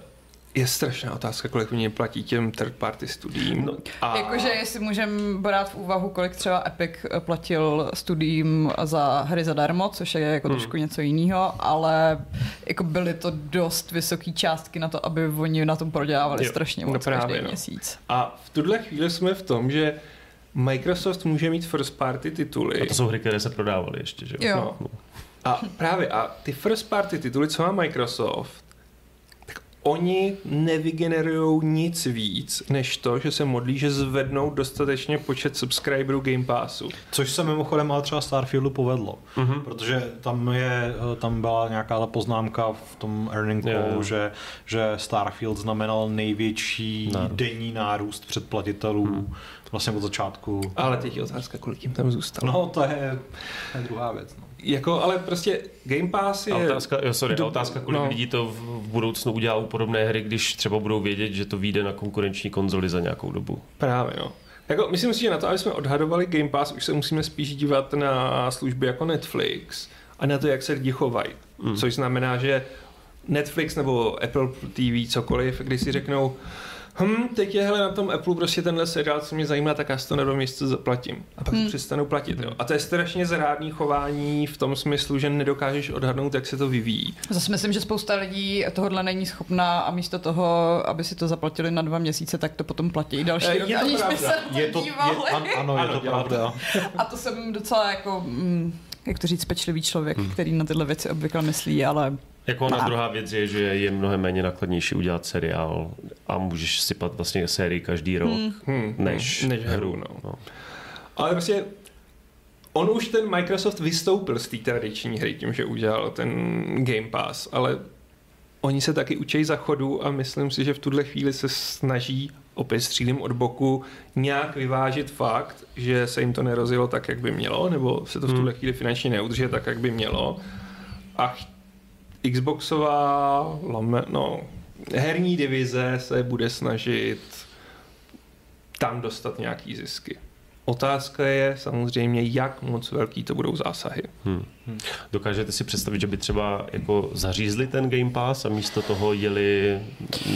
Je strašná otázka, kolik mě platí těm third party studiím. No, a... Jakože jestli můžeme brát v úvahu, kolik třeba Epic platil studiím za hry zadarmo, což je jako Hmm. trošku něco jiného, ale jako byly to dost vysoké částky na to, aby oni na tom prodělávali Jo, strašně no moc právě, každý no. měsíc. A v tuhle chvíli jsme v tom, že Microsoft může mít first party tituly. A to jsou hry, které se prodávaly ještě, že Jo. No. A právě, a ty first party tituly, co má Microsoft, oni nevygenerují nic víc, než to, že se modlí, že zvednou dostatečně počet subscriberů Game Passu. Což se mimochodem ale třeba Starfieldu povedlo, mm-hmm. protože tam je, tam byla nějaká ta poznámka v tom earning callu, jo. že, že Starfield znamenal největší Nárůst. denní nárůst předplatitelů mm. vlastně od začátku. Ale teď je otázka, kolik jim tam zůstalo. No to je, to je druhá věc. No. Jako, ale prostě Game Pass je... A otázka, jo, sorry, Do- a otázka, kolik no. lidí to v, v budoucnu udělá u podobné hry, když třeba budou vědět, že to vyjde na konkurenční konzoli za nějakou dobu. Právě, no. Jako, myslím si, že na to, aby jsme odhadovali Game Pass, už se musíme spíš dívat na služby jako Netflix a na to, jak se lidi chovají. Mm. Což znamená, že Netflix nebo Apple TV, cokoliv, když si řeknou, hm, teď je hele, na tom Apple prostě tenhle seriál, co mě zajímá, tak já si to na dva měsíce zaplatím. A pak hmm. přestanu platit. Jo. A to je strašně zrádný chování v tom smyslu, že nedokážeš odhadnout, jak se to vyvíjí. Zase myslím, že spousta lidí tohohle není schopná a místo toho, aby si to zaplatili na dva měsíce, tak to potom platí další Eh, rok, je to aniž by pravda. Je to je, an, ano, je Ano, to pravda. A to jsem docela jako, mm, jak to říct, pečlivý člověk, který na tyhle věci obvykle myslí, ale Jako ona A. druhá věc je, že je mnohem méně nakladnější udělat seriál a můžeš sypat vlastně sérii každý rok, Hmm. než, než hru. No. no. Ale prostě on už ten Microsoft vystoupil z té tradiční hry tím, že udělal ten Game Pass, ale oni se taky učí za chodu a myslím si, že v tuhle chvíli se snaží opět střílím od boku nějak vyvážit fakt, že se jim to nerozjelo tak, jak by mělo, nebo se to v tuhle chvíli finančně neudrží tak, jak by mělo. A Xboxová lame, no, herní divize se bude snažit tam dostat nějaký zisky. Otázka je samozřejmě, jak moc velký to budou zásahy. Hmm. Dokážete si představit, že by třeba jako zařízli ten Game Pass a místo toho jeli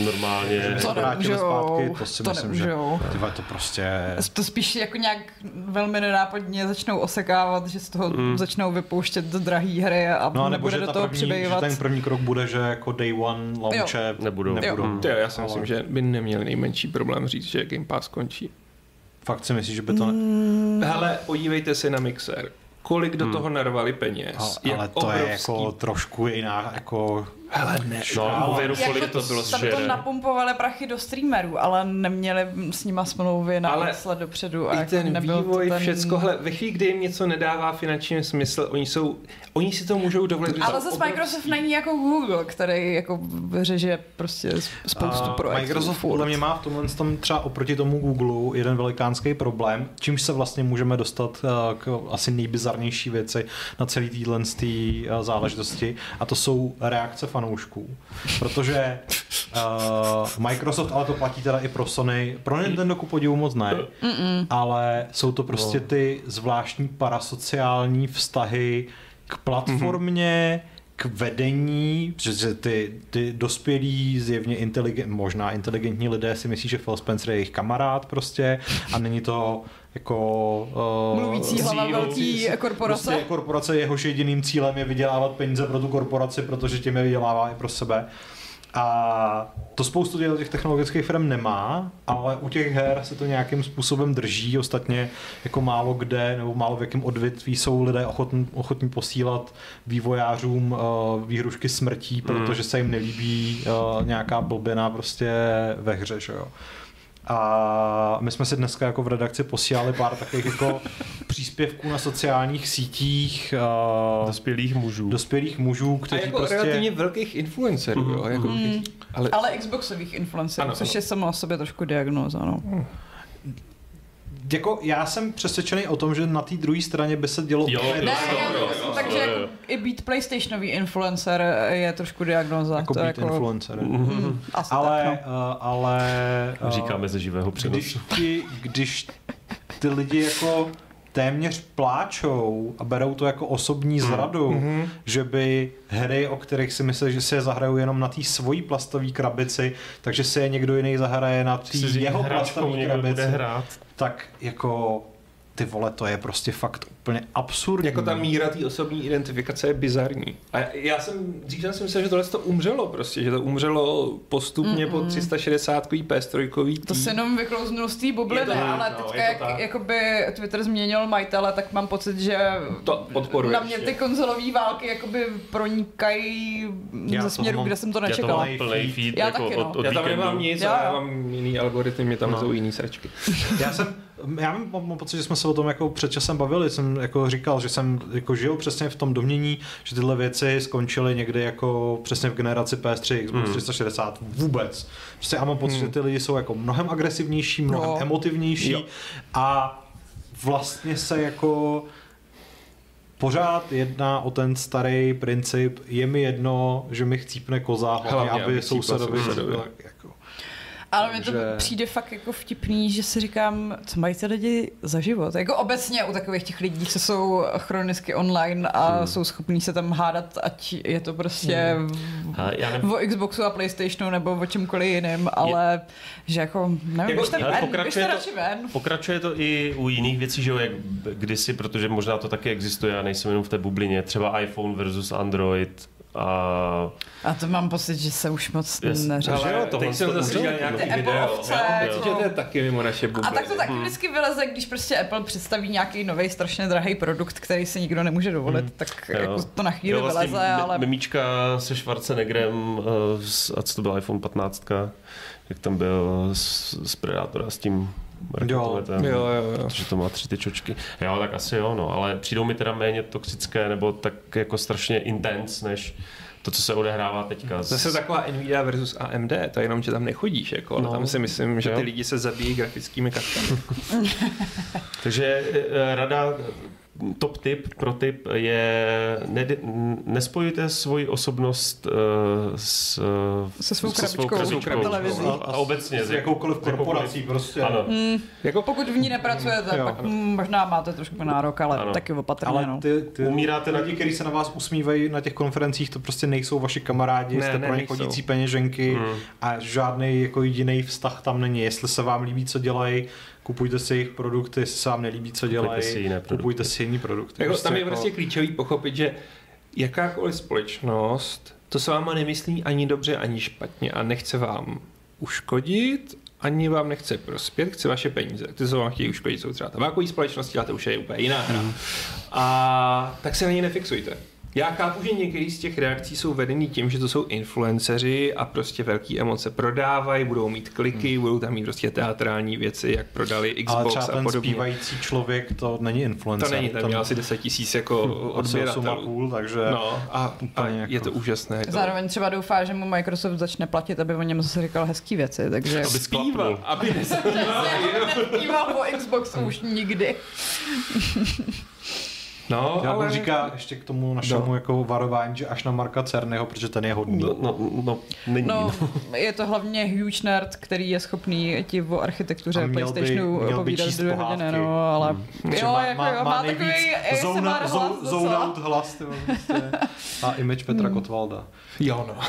normálně... To vrátili nemůžou, zpátky, to si to myslím, že nemůžou. tyva, to prostě... to spíš jako nějak velmi nenápadně začnou osekávat, že z toho Mm. začnou vypouštět drahé hry a No a nebo nebude že, do toho první, že přibývat. ten první krok bude, že jako day one launche Nebudou. nebudou. Jo. To jo, já si myslím, že by neměli nejmenší problém říct, že Game Pass končí. Fakt si myslíš, že by to... Ne... Mm. Hele, podívejte se na Mixer. Kolik do toho narvali peněz. Ale, ale to je obrovský. jako trošku jiná, jako... Hele, ne. No, uvěru, Jako kolik to bylo tam to napumpovali prachy do streamerů, ale neměli s nima smlouvy na Ale let dopředu. A I jako ten nebyl vývoj, to ten... všecko, hele, ve chvíli, kdy jim něco nedává finanční smysl, oni jsou, oni si to můžou dovolit. Ale zase obrovský- Microsoft není jako Google, který jako řeže prostě spoustu projektů. Microsoft furt. podle mě má v tomhle tom třeba oproti tomu Google jeden velikánský problém, čímž se vlastně můžeme dostat eh, k asi nejbizarnější věci na celý týhle tý, eh, záležitosti a to jsou reakce fanoušků. Protože uh, Microsoft, ale to platí teda i pro Sony, pro Nintendo ku podivu moc ne, Mm-mm. ale jsou to prostě ty zvláštní parasociální vztahy k platformě, k vedení, že ty, ty dospělí, zjevně inteligent, možná inteligentní lidé si myslí, že Phil Spencer je jejich kamarád prostě a není to jako... Uh, Mluvící hlava velký korporace. Prostě korporace, jehož jediným cílem je vydělávat peníze pro tu korporaci, protože tím je vydělává i pro sebe. A to spoustu těch- technologických firm nemá, ale u těch her se to nějakým způsobem drží. Ostatně jako málo kde nebo málo v jakém odvětví jsou lidé ochotní, ochotní posílat vývojářům uh, výhrušky smrtí, protože se jim nelíbí uh, nějaká blbina prostě ve hře. Že jo? A my jsme si dneska jako v redakci posílali pár takových jako příspěvků na sociálních sítích uh, Dospělých mužů. dospělých mužů, A kteří jako prostě... relativně velkých influencerů, Mhm. jo, jako, Mm. ale, Ale Xboxových influencerů, Ano, což ano. je samo o sobě trošku diagnóza. No. Jako já jsem přesvědčený o tom, že na té druhé straně by se dělo Jo, úplně Ne, i být PlayStationový influencer je trošku diagnóza. jako to být jako, influencer. Mm, asi Ale, tak, no. uh, ale uh, Říkáme ze živého když, přenosu. ti, když ty lidi jako téměř pláčou a berou to jako osobní zradu, Mhm. že by hry, o kterých si myslí, že si je zahrajou jenom na té svojí plastové krabici, takže si je někdo jiný zahraje na té jeho plastové krabici, hrát. tak jako ty vole, to je prostě fakt úplně absurdní. Jako ta míra té osobní identifikace je bizarní. A já- já jsem, dřív jsem si myslel, že tohle to umřelo prostě, že to umřelo postupně po 360 PS3 To se jenom vyklouznul z té bubliny, to ale no, teďka jak tak. jakoby Twitter změnil majitele, tak mám pocit, že To podporuje na mě ještě. ty konzolové války jakoby pronikají Já ze směru, mám- kde jsem to Já to nečekala. mám feed Já jako taky, od, no. od Já tam víkendu. nemám nic, ale já jo. mám jiný algoritmy, mě tam No. jsou jiný sračky. Já jsem, já mám, mám pocit, že jsme se o tom jako před časem bavili, jsem jako říkal, že jsem jako žil přesně v tom domění, že tyhle věci skončily někdy jako přesně v generaci PS3, Xbox Hmm. 360 vůbec. Prostě já mám pocit, že ty lidi jsou jako mnohem agresivnější, mnohem No. emotivnější Jo. a vlastně se jako pořád jedná o ten starý princip, je mi jedno, že mi chcípne koza, hlavně, aby aby sousedovi jako Ale mně to přijde fakt jako vtipný, že si říkám, co mají ty lidi za život. Jako obecně u takových těch lidí, co jsou chronicky online a Hmm. jsou schopní se tam hádat, ať je to prostě A já nevím, o Xboxu a Playstationu nebo o čemkoliv jiným, ale že jako, nevím, Jako- ven, pokračuje to- radši ven. Pokračuje to i u jiných věcí, že jo, jak kdysi, protože možná to taky existuje, já nejsem jenom v té bublině, třeba iPhone versus Android a A to mám pocit, že se už moc Yes. neřeší. Ale- jo, tohle teď jsem to zase viděl nějaký Apple video. ovce, Jo, jo, to je taky mimo naše A bubliny. tak to taky vždycky vyleze, když prostě Apple představí nějaký nový strašně drahý produkt, který si nikdo nemůže dovolit, tak Jo. jako to na chvíli jo, vlastně vyleze, ale Mimíčka se Schwarzeneggerem, s- a co to byl iPhone 15, jak tam byl z, z Predatora s tím raketometem. Jo, jo, jo. Protože to má tři ty čočky. Jo, tak asi jo, no, ale přijdou mi teda méně toxické nebo tak jako strašně intense, než to, co se odehrává teďka. Zase taková Nvidia versus AMD, to je jenom, že tam nechodíš, jako, ale No. tam si myslím, že Jo. ty lidi se zabíjí grafickými kartami. Takže eh, rada, top tip, pro tip je ne, nespojujte svoji osobnost eh, s, Se svou krabičkou krabičkou. televizí. A, a obecně s jakoukoliv korporací prostě. Ano. Jako Pokud v ní nepracujete, Jo. pak mm, možná máte trošku nárok, ale Ano. taky opatrně. Ale no. ty, ty Umíráte na- lidi, kteří se na vás usmívají na těch konferencích, to prostě nejsou vaši kamarádi, Ne, jste ne, pro ně chodící peněženky Hmm. a žádný jako jediný vztah tam není. Jestli se vám líbí, co dělají, kupujte si jejich produkty, jestli se vám nelíbí, co dělají, si jiné produkty. kupujte si jiný produkty. Jako, tam je jako- prostě klíčový pochopit, že jakákoliv společnost to s váma nemyslí ani dobře, ani špatně a nechce vám uškodit, ani vám nechce prospět, chce vaše peníze. Ty, co vám chtějí uškodit, jsou třeba tabákové společnosti, ale to už je úplně jiná hra. A tak se na ně nefixujte. Já chápu, že některé z těch reakcí jsou vedený tím, že to jsou influenceři a prostě velký emoce prodávají, budou mít kliky, budou tam mít prostě teatrální věci, jak prodali ale Xbox třeba a ten podobně. zpívající člověk, to není influencer. To není, ten měl asi 10 tisíc jako odběratelů. 8,5, takže No a, a úplně je jako- to úžasné. Je to, Zároveň třeba doufá, že mu Microsoft začne platit, aby o něm zase říkal hezký věci, takže... Aby zpíval, aby Nepívám o Xbox už nikdy. No, Já ale... říká ještě k tomu našemu No. jako varování, že až na Marka Cernyho, protože ten je hodný. No, no, no, není. No, No. je to hlavně huge nerd, který je schopný ti o architektuře A Playstationu by povídat číst dvě hodiny, no, ale Že jo, má, jako, má, jo, má, nejvíc takový ASMR zóna, hlas zónout hlas. Ty, vole, prostě. A image Petra Kotvalda. Jo, no.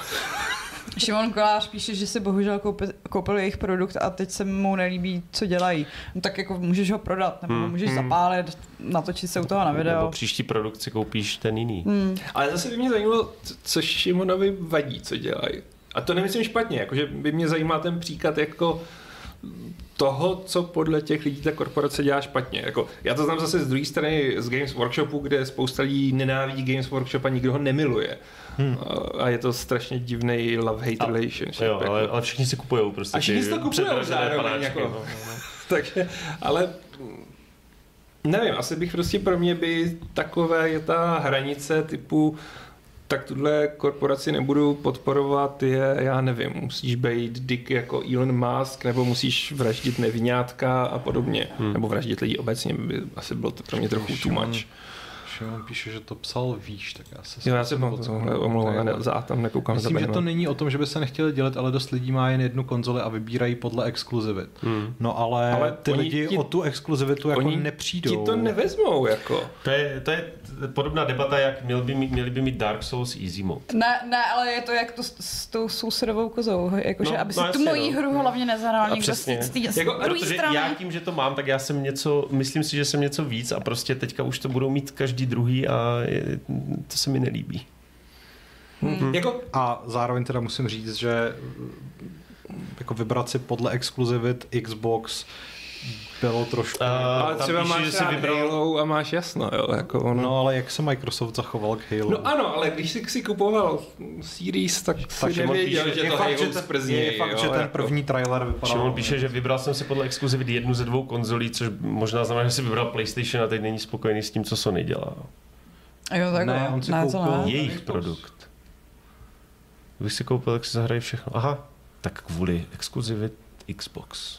Šimon Kolář píše, že si bohužel koupil, koupil jejich produkt a teď se mu nelíbí, co dělají. No tak jako můžeš ho prodat, nebo Hmm, můžeš hmm. zapálit, natočit se u toho na Nebo video. příští produkt si koupíš ten jiný. Hmm. Ale zase by mě zajímalo, co- co Šimonovi vadí, co dělají. A to nemyslím špatně, jakože by mě zajímal ten příklad jako toho, co podle těch lidí ta korporace dělá špatně. Jako, já to znám zase z druhé strany z Games Workshopu, kde spousta lidí nenávidí Games Workshop a nikdo ho nemiluje. Hmm. A je to strašně divný love-hate relationship. Jo, jako. ale, ale všichni si kupují prostě A všichni si to předražené zároveň, panáčky, jako. no, no, no. Takže, ale mm, nevím, asi bych prostě pro mě by takové je ta hranice typu tak tuhle korporaci nebudu podporovat, je, já nevím, musíš být dick jako Elon Musk, nebo musíš vraždit nevinátka a podobně. Hmm. Nebo vraždit lidi obecně by asi bylo to pro mě trochu too much. Šimon píše, že to psal výš, tak já se Jo, já pocit. to omlouvám, ne, za tam nekoukám Myslím, za že to není o tom, že by se nechtěli dělat, ale dost lidí má jen jednu konzoli a vybírají podle exkluzivit. Hmm. No ale, Ale ty oni lidi ti- o tu exkluzivitu jako oni nepřijdou. Ti to nevezmou, jako. To je, to je podobná debata, jak měl by mít, měli by mít Dark Souls Easy Mode. Ne, ne, ale je to jak to s, s tou sousedovou kozou, jakože No, aby si no tu jasně, mojí no. hru hlavně nezahrál někdo z přesně. z Jako, druhé Protože strany. já tím, že to mám, tak já jsem něco, myslím si, že jsem něco víc a prostě teďka už to budou mít každý druhý a je, to se mi nelíbí. Hmm. Jako, A zároveň teda musím říct, že jako vybrat si podle exkluzivit Xbox bylo trošku... A ale třeba máš že si vybral- Halo a máš jasno, jo, jako ono. No ale jak se Microsoft zachoval k Halo? No ano, ale když jsi si kupoval Series, tak si Tak Šimon nevěděl, píše, že je to fakt, Halo že ten, zprzní. je fakt, jo, že ten jako. první trailer vypadal... Šimon píše, že vybral jsem si podle exkluzivit jednu ze dvou konzolí, což možná znamená, že si vybral PlayStation a teď není spokojený s tím, co Sony dělá. Jo, tak Ne, on si ne, koupil- ne. Jejich produkt. Kdybych si koupil, tak si zahrají všechno. Aha, tak kvůli exkluzivit Xbox.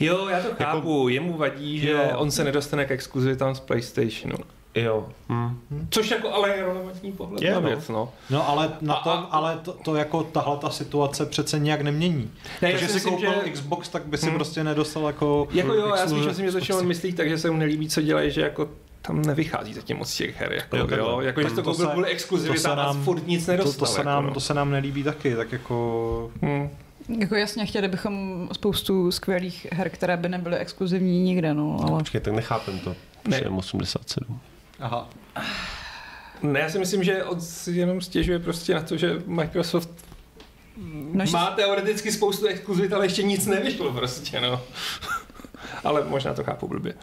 Jo, já to chápu, jemu vadí, že Jo. on se nedostane k exkluzivitám z PlayStationu. Jo. Hm. Což jako ale je relevantní pohled Je, na no. věc, no. No ale, na A- to, a- ale to, to jako tahle ta situace přece nějak nemění. Ne, Takže si koupil že- Xbox, tak by si Hmm. prostě nedostal jako... Jako jo, já spíš myslím, že to Šimon myslí tak, že se mu nelíbí, co dělají, že jako tam nevychází zatím moc těch her, jako, Jo, jo, jako, že to To koupil se- kvůli to exkluzivitám se a nám- furt nic To, nedostal. to, se jako, nám, no. to se nám nelíbí taky, tak jako... Hmm. Jako jasně, chtěli bychom spoustu skvělých her, které by nebyly exkluzivní nikde, no, ale... Počkej, tak nechápem to. Ne. Ne. 87. Aha. Ne, já si myslím, že on si jenom stěžuje prostě na to, že Microsoft No, že- má teoreticky spoustu exkluzivit, ale ještě nic nevyšlo prostě, no. ale možná to chápu blbě.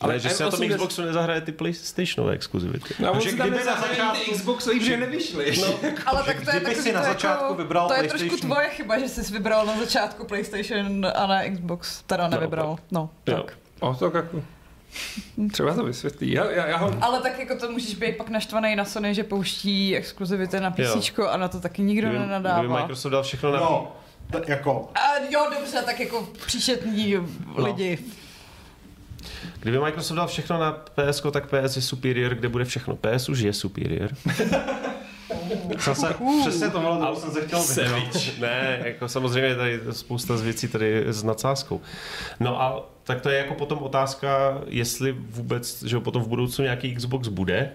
Ale že si na tom M80 Xboxu nezahraje ty PlayStationové exkluzivity. No, on že si tam kdyby na nezahrají ty začátku- Xboxový, protože nevyšly. No. Ale tak to je kdyby takový si na to začátku jako, vybral To je trošku PlayStation- tvoje chyba, že jsi vybral na začátku PlayStation a ne Xbox. Teda nevybral. No, tak. O, to jako... Třeba to vysvětlí. Já, já, já ho... Ale tak jako to můžeš být pak naštvaný na Sony, že pouští exkluzivity na PC a na to taky nikdo Kdyby, kdyby nenadává. Microsoft dal všechno na... No, t- jako... A jo, dobře, tak jako příčetní lidi. Kdyby Microsoft dal všechno na PS, tak PS je superior, kde bude všechno. PS už je superior. Zase, přesně to jsem se chtěl vyhnout. ne, jako samozřejmě tady spousta z věcí tady s nadsázkou. No a tak to je jako potom otázka, jestli vůbec, že potom v budoucnu nějaký Xbox bude,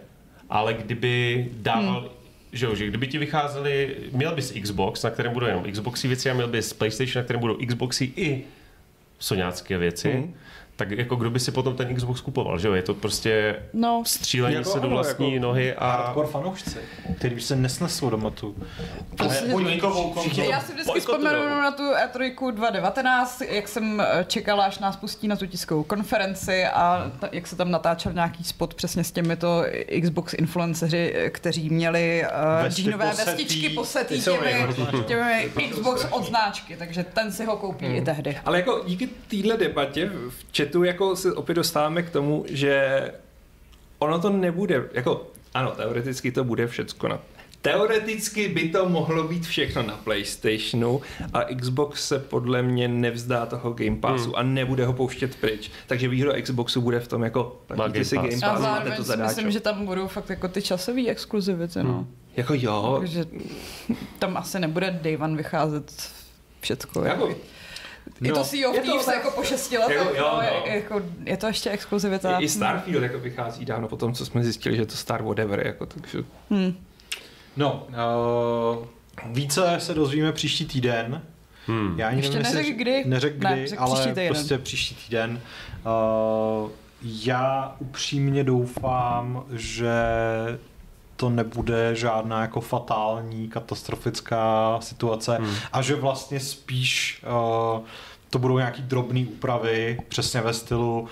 ale kdyby dával, hmm. že jo, že kdyby ti vycházeli, měl bys Xbox, na kterém budou jenom Xboxy věci a měl bys PlayStation, na kterém budou Xboxy i soňácké věci, Hmm. Hmm. tak jako kdo by si potom ten Xbox kupoval, že jo, je to prostě No, střílení Jako se do ano, vlastní jako nohy a... Hardcore fanoušci, který by se nesnesl doma tu Prostě- podnikovou konzoli. já si vždycky Bojkotujou. vzpomenu na tu E E3 2019, jak jsem eh, čekala, až nás pustí na tu tiskovou konferenci a ta, jak se tam natáčel nějaký spot přesně s těmito Xbox influenceři, eh, kteří měli uh, Vesty džínové posetý. vestičky posetý těmi, těmi Xbox odznáčky, takže ten si ho koupí i tehdy. Ale jako díky téhle debatě v chatu jako se opět dostáváme k tomu, že ono to nebude, jako ano, teoreticky to bude všecko na Teoreticky by to mohlo být všechno na PlayStationu a Xbox se podle mě nevzdá toho Game Passu Hmm. a nebude ho pouštět pryč. Takže výhoda Xboxu bude v tom jako Má platíte Game si Pass. Game A Pass, máte zároveň to si zadáčo. myslím, že tam budou fakt jako ty časové exkluzivity, no. Jako jo, Takže tam asi nebude Day One vycházet všecko. jako, I to No. Sea of Je to Thieves jako po šesti letech, Jako jo, no, je, no. jako, je to ještě exkluzivita. i Starfield jako vychází dávno po tom, co jsme zjistili, že je to Star whatever, jako, takže Hmm. No, uh, více se dozvíme příští týden. Hmm. Já ani Ještě nevím, neřek kdy. Neřek Ne, kdy, řek ale příští týden. prostě příští týden. Uh, já upřímně doufám, že to nebude žádná jako fatální, katastrofická situace Hmm. a že vlastně spíš uh, to budou nějaký drobné úpravy, přesně ve stylu, uh,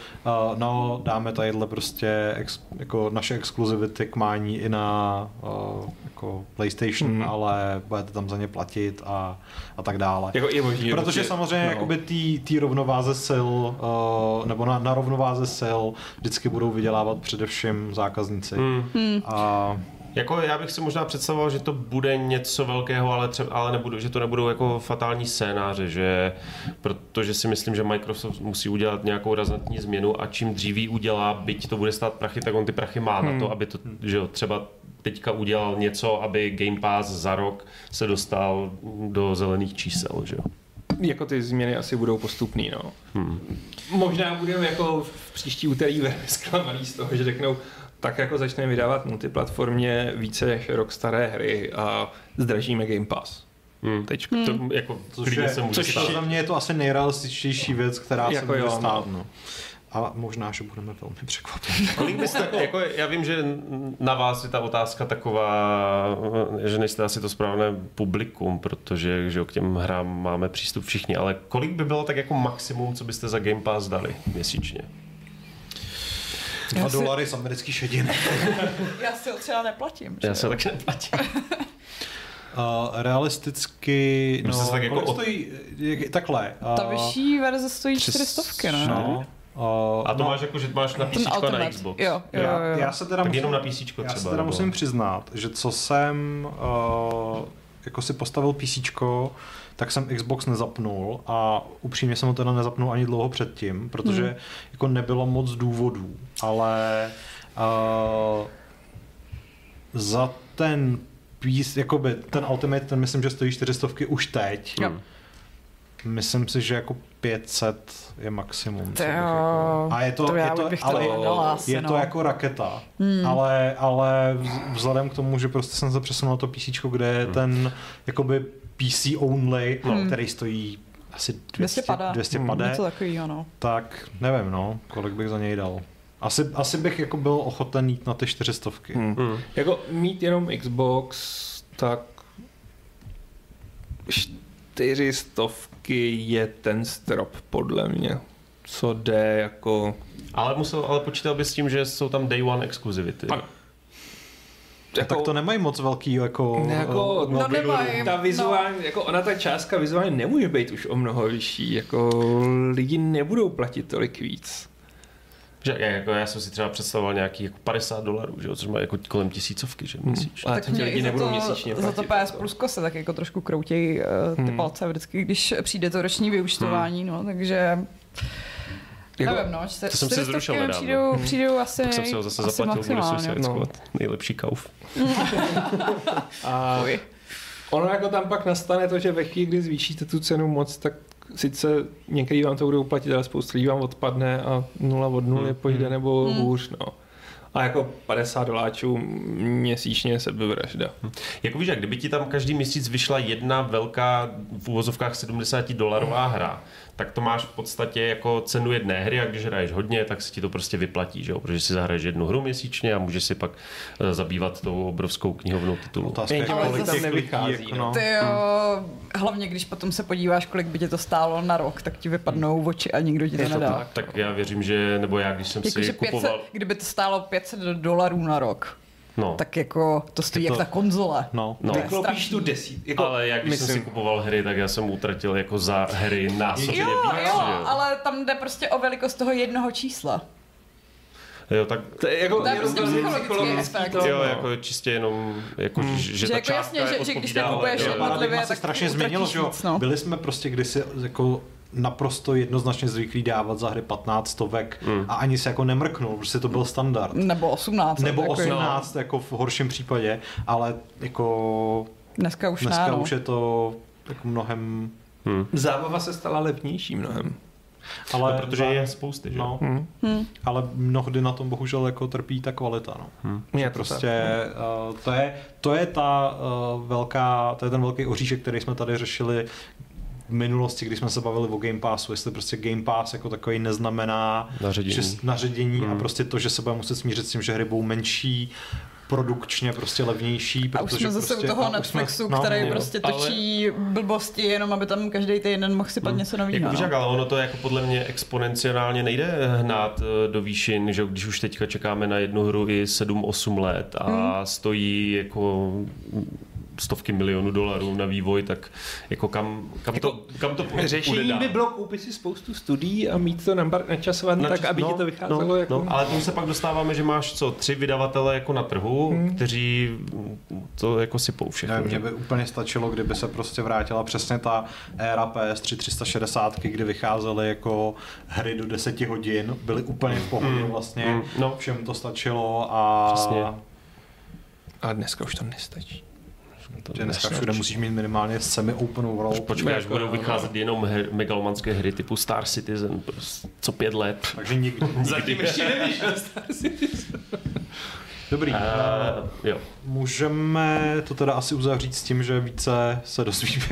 no dáme tadyhle prostě ex, jako naše exkluzivity k mání i na uh, jako PlayStation, Mhm. ale budete tam za ně platit a, a tak dále. jako je možný, že Protože prostě- samozřejmě no. jakoby tý, tý rovnováze sil, uh, nebo na, na rovnováze sil vždycky budou vydělávat především zákazníci. Hmm. A Jako já bych si možná představoval, že to bude něco velkého, ale, třeba, ale nebudu, že to nebudou jako fatální scénáře, že, protože si myslím, že Microsoft musí udělat nějakou razantní změnu a čím dřív ji udělá, byť to bude stát prachy, tak on ty prachy má hmm. na to, aby to, že jo, třeba teďka udělal něco, aby Game Pass za rok se dostal do zelených čísel, že jo. Jako ty změny asi budou postupný, no. Hmm. Možná budeme jako v příští úterý velmi zklamaný z toho, že řeknou, tak jako začneme vydávat multiplatformě více než rok staré hry a zdražíme Game Pass. Hmm. Teď hmm. to jako Což je, se může což stát. za mě je to asi nejrealističtější věc, která se Jako může jo, stát. No. A možná, že budeme velmi překvapeni. Kolik byste, jako, já vím, že na vás je ta otázka taková, že nejste asi to správné publikum, protože že k těm hrám máme přístup všichni, ale kolik by bylo tak jako maximum, co byste za Game Pass dali měsíčně? Dva Já si- dolary z americký šediny. Já si ho třeba neplatím. Já že se jo? tak neplatím. Uh, realisticky, no, si tak jako kolik od- stojí, jak- takhle. Uh, Ta vyšší verze stojí 400, ne? No, uh, A to no, máš jako, že máš na PC a na. Xbox. Jo, jo, já, jo. já se teda Tak musím, jenom na PC třeba. já se teda nebo- musím přiznat, že co jsem uh, jako si postavil PC, tak jsem Xbox nezapnul a upřímně jsem ho teda nezapnul ani dlouho předtím, protože Hmm. jako nebylo moc důvodů, ale uh, za ten pís, jakoby ten Ultimate, ten myslím, že stojí 400 už teď. Jo. Myslím si, že jako 500 je maximum. To jako- A je to, to je to, bych to ale asi, je to no. jako raketa, Hmm. ale, ale vz- vzhledem k tomu, že prostě jsem se přesunul na to PC, kde je Hmm. ten jakoby PC only, Hmm. který stojí asi 200, 200 pada. 200 Hmm. pade, Něco takového, no. tak nevím, no, kolik bych za něj dal. Asi, asi bych jako byl ochoten jít na ty čtyřistovky. Hmm. Hmm. Jako mít jenom Xbox, tak čtyři stovky je ten strop podle mě. Co jde jako... Ale, musel, ale počítal bys s tím, že jsou tam day one exkluzivity. Ano. A tak to nemají moc velký jako... Ne, jako- eh, No nabídku. nemají. Ta vizuální, no. jako ona ta částka vizuálně nemůže být už o mnoho vyšší, jako lidi nebudou platit tolik víc. Že, já, jako, já jsem si třeba představoval nějaký jako 50 dolarů, že jo, což má jako kolem tisícovky, že měsíčně. Ale tak to ti mě lidi nebudou to, měsíčně za to platit, PS jako. Plusko se tak jako trošku kroutějí uh, ty Hmm. palce vždycky, když přijde to roční vyučtování, no, takže... Jako- nevím, no, to jsem si zrušil nedávno. přijdou, přijdou asi, Tak jsem si ho zase zaplatil, budu. Suicide no. Squad. Nejlepší kauf. A ono jako tam pak nastane to, že ve chvíli, kdy zvýšíte tu cenu moc, tak sice některý vám to budou platit, ale spoustu lidí vám odpadne a nula od nuly Hmm. pojde nebo Hmm. hůř, no. A jako 50 doláčů měsíčně sebevražda. Jako víš, jak kdyby ti tam každý měsíc vyšla jedna velká v úvozovkách 70 dolarová hra, tak to máš v podstatě jako cenu jedné hry a když hraješ hodně, tak se ti to prostě vyplatí, že jo? protože si zahraješ jednu hru měsíčně a můžeš si pak eh, zabývat tou obrovskou knihovnou titulů. Otázka je, Jenže ale kolik zase těch lidí, nevychází, jako, no. no. Ty jo, hlavně když potom se podíváš, kolik by tě to stálo na rok, tak ti vypadnou oči a nikdo ti to Je nedá. tak. Tak já věřím, že, nebo já, když jsem Jakože si 500, kupoval... kdyby to stálo 500 dolarů na rok, No, tak jako to stojí Je jak to- ta konzole. No. no. To Vyklopíš tu desít. Jako, ale jak když jsem si kupoval hry, tak já jsem utratil jako za hry násobně Jo, víc. jo, že ale tam jde prostě o velikost toho jednoho čísla. jo, tak to je, jako, To je prostě to psychologický to, jo, jako čistě jenom, jako, že, že, Že ta jako jasně, že- že když nekupuješ jo, jednotlivě, se tak strašně utratíš změnilo, že jo? no. Byli jsme prostě kdysi jako naprosto jednoznačně zvyklí dávat za hry 15 stovek Hmm. a ani se jako nemrknul, prostě to byl standard. Nebo 18. Nebo jako 18 jako v horším případě, ale jako Dneska už dneska ne, no. už je to jako mnohem... Hm. Zábava se stala levnější mnohem. Ale No, protože je spousty, že? No, Hm. Hm. ale mnohdy na tom bohužel jako trpí ta kvalita, no. Hm. Je to Prostě uh, to, je, to je ta uh, velká, to je ten velký oříšek, který jsme tady řešili v minulosti, když jsme se bavili o Game Passu, jestli prostě Game Pass jako takový neznamená Naředění. že, naředění Hmm. a prostě to, že se bude muset smířit s tím, že hry budou menší, produkčně prostě levnější, A už protože jsme zase prostě, u toho Netflixu, jsme, no, který no, prostě ale- točí blbosti, jenom aby tam každý týden mohl sypat něco Jako nového. víš, No. jak, ale ono to jako podle mě exponenciálně nejde hnát eh, do výšin, že když už teďka čekáme na jednu hru i 7-8 let a Hmm. stojí jako stovky milionů dolarů na vývoj, tak jako kam, kam, to, kam to půjde Řešení dál? by bylo koupit si spoustu studií a mít to nambar- načasovat Na tak, čas- aby ti to vycházelo no, jako... no, ale tomu se pak dostáváme, že máš co, tři vydavatele jako na trhu, Hmm. kteří to jako sypou všechno. Ne, mně by úplně stačilo, kdyby se prostě vrátila přesně ta éra PS3 360, kdy vycházely jako hry do 10 hodin, byly úplně v pohodě Mm, vlastně, mm, no. všem to stačilo a Přesně. A dneska už to nestačí. To že dneska všude musíš mít minimálně semi open world. Počkej, až Jako, budou vycházet jenom her, megalomanské hry typu Star Citizen, prostě, co pět let. Takže nikdy. Zatím ještě nevyšel Star Citizen. Dobrý. Uh, jo. Můžeme to teda asi uzavřít s tím, že více se dozvíme.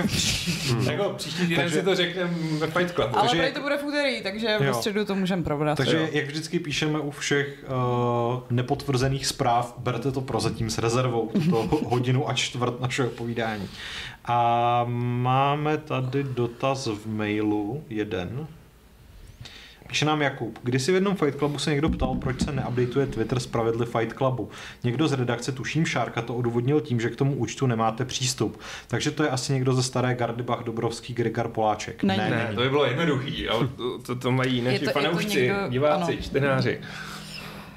Jako příští týden Takže- si to řekneme ve Fight Clubu. Ale takže... to bude v úterý, takže Jo. ve středu to můžeme probrat. Takže Jo. jak vždycky píšeme u všech uh, nepotvrzených zpráv, berte to prozatím s rezervou, tuto hodinu a čtvrt našeho povídání. A máme tady dotaz v mailu, jeden. Píše nám Jakub, když si v jednom Fight Clubu se někdo ptal, proč se neupdateuje Twitter z pravidly Fight Clubu. Někdo z redakce, tuším Šárka, to odůvodnil tím, že k tomu účtu nemáte přístup. Takže to je asi někdo ze staré gardy Bach Dobrovský, Grigar Poláček. Není. Ne, to by bylo jednoduchý, ale to, to, to mají naši Je to- je to fanoušci, někdo- diváci, ano. čtenáři.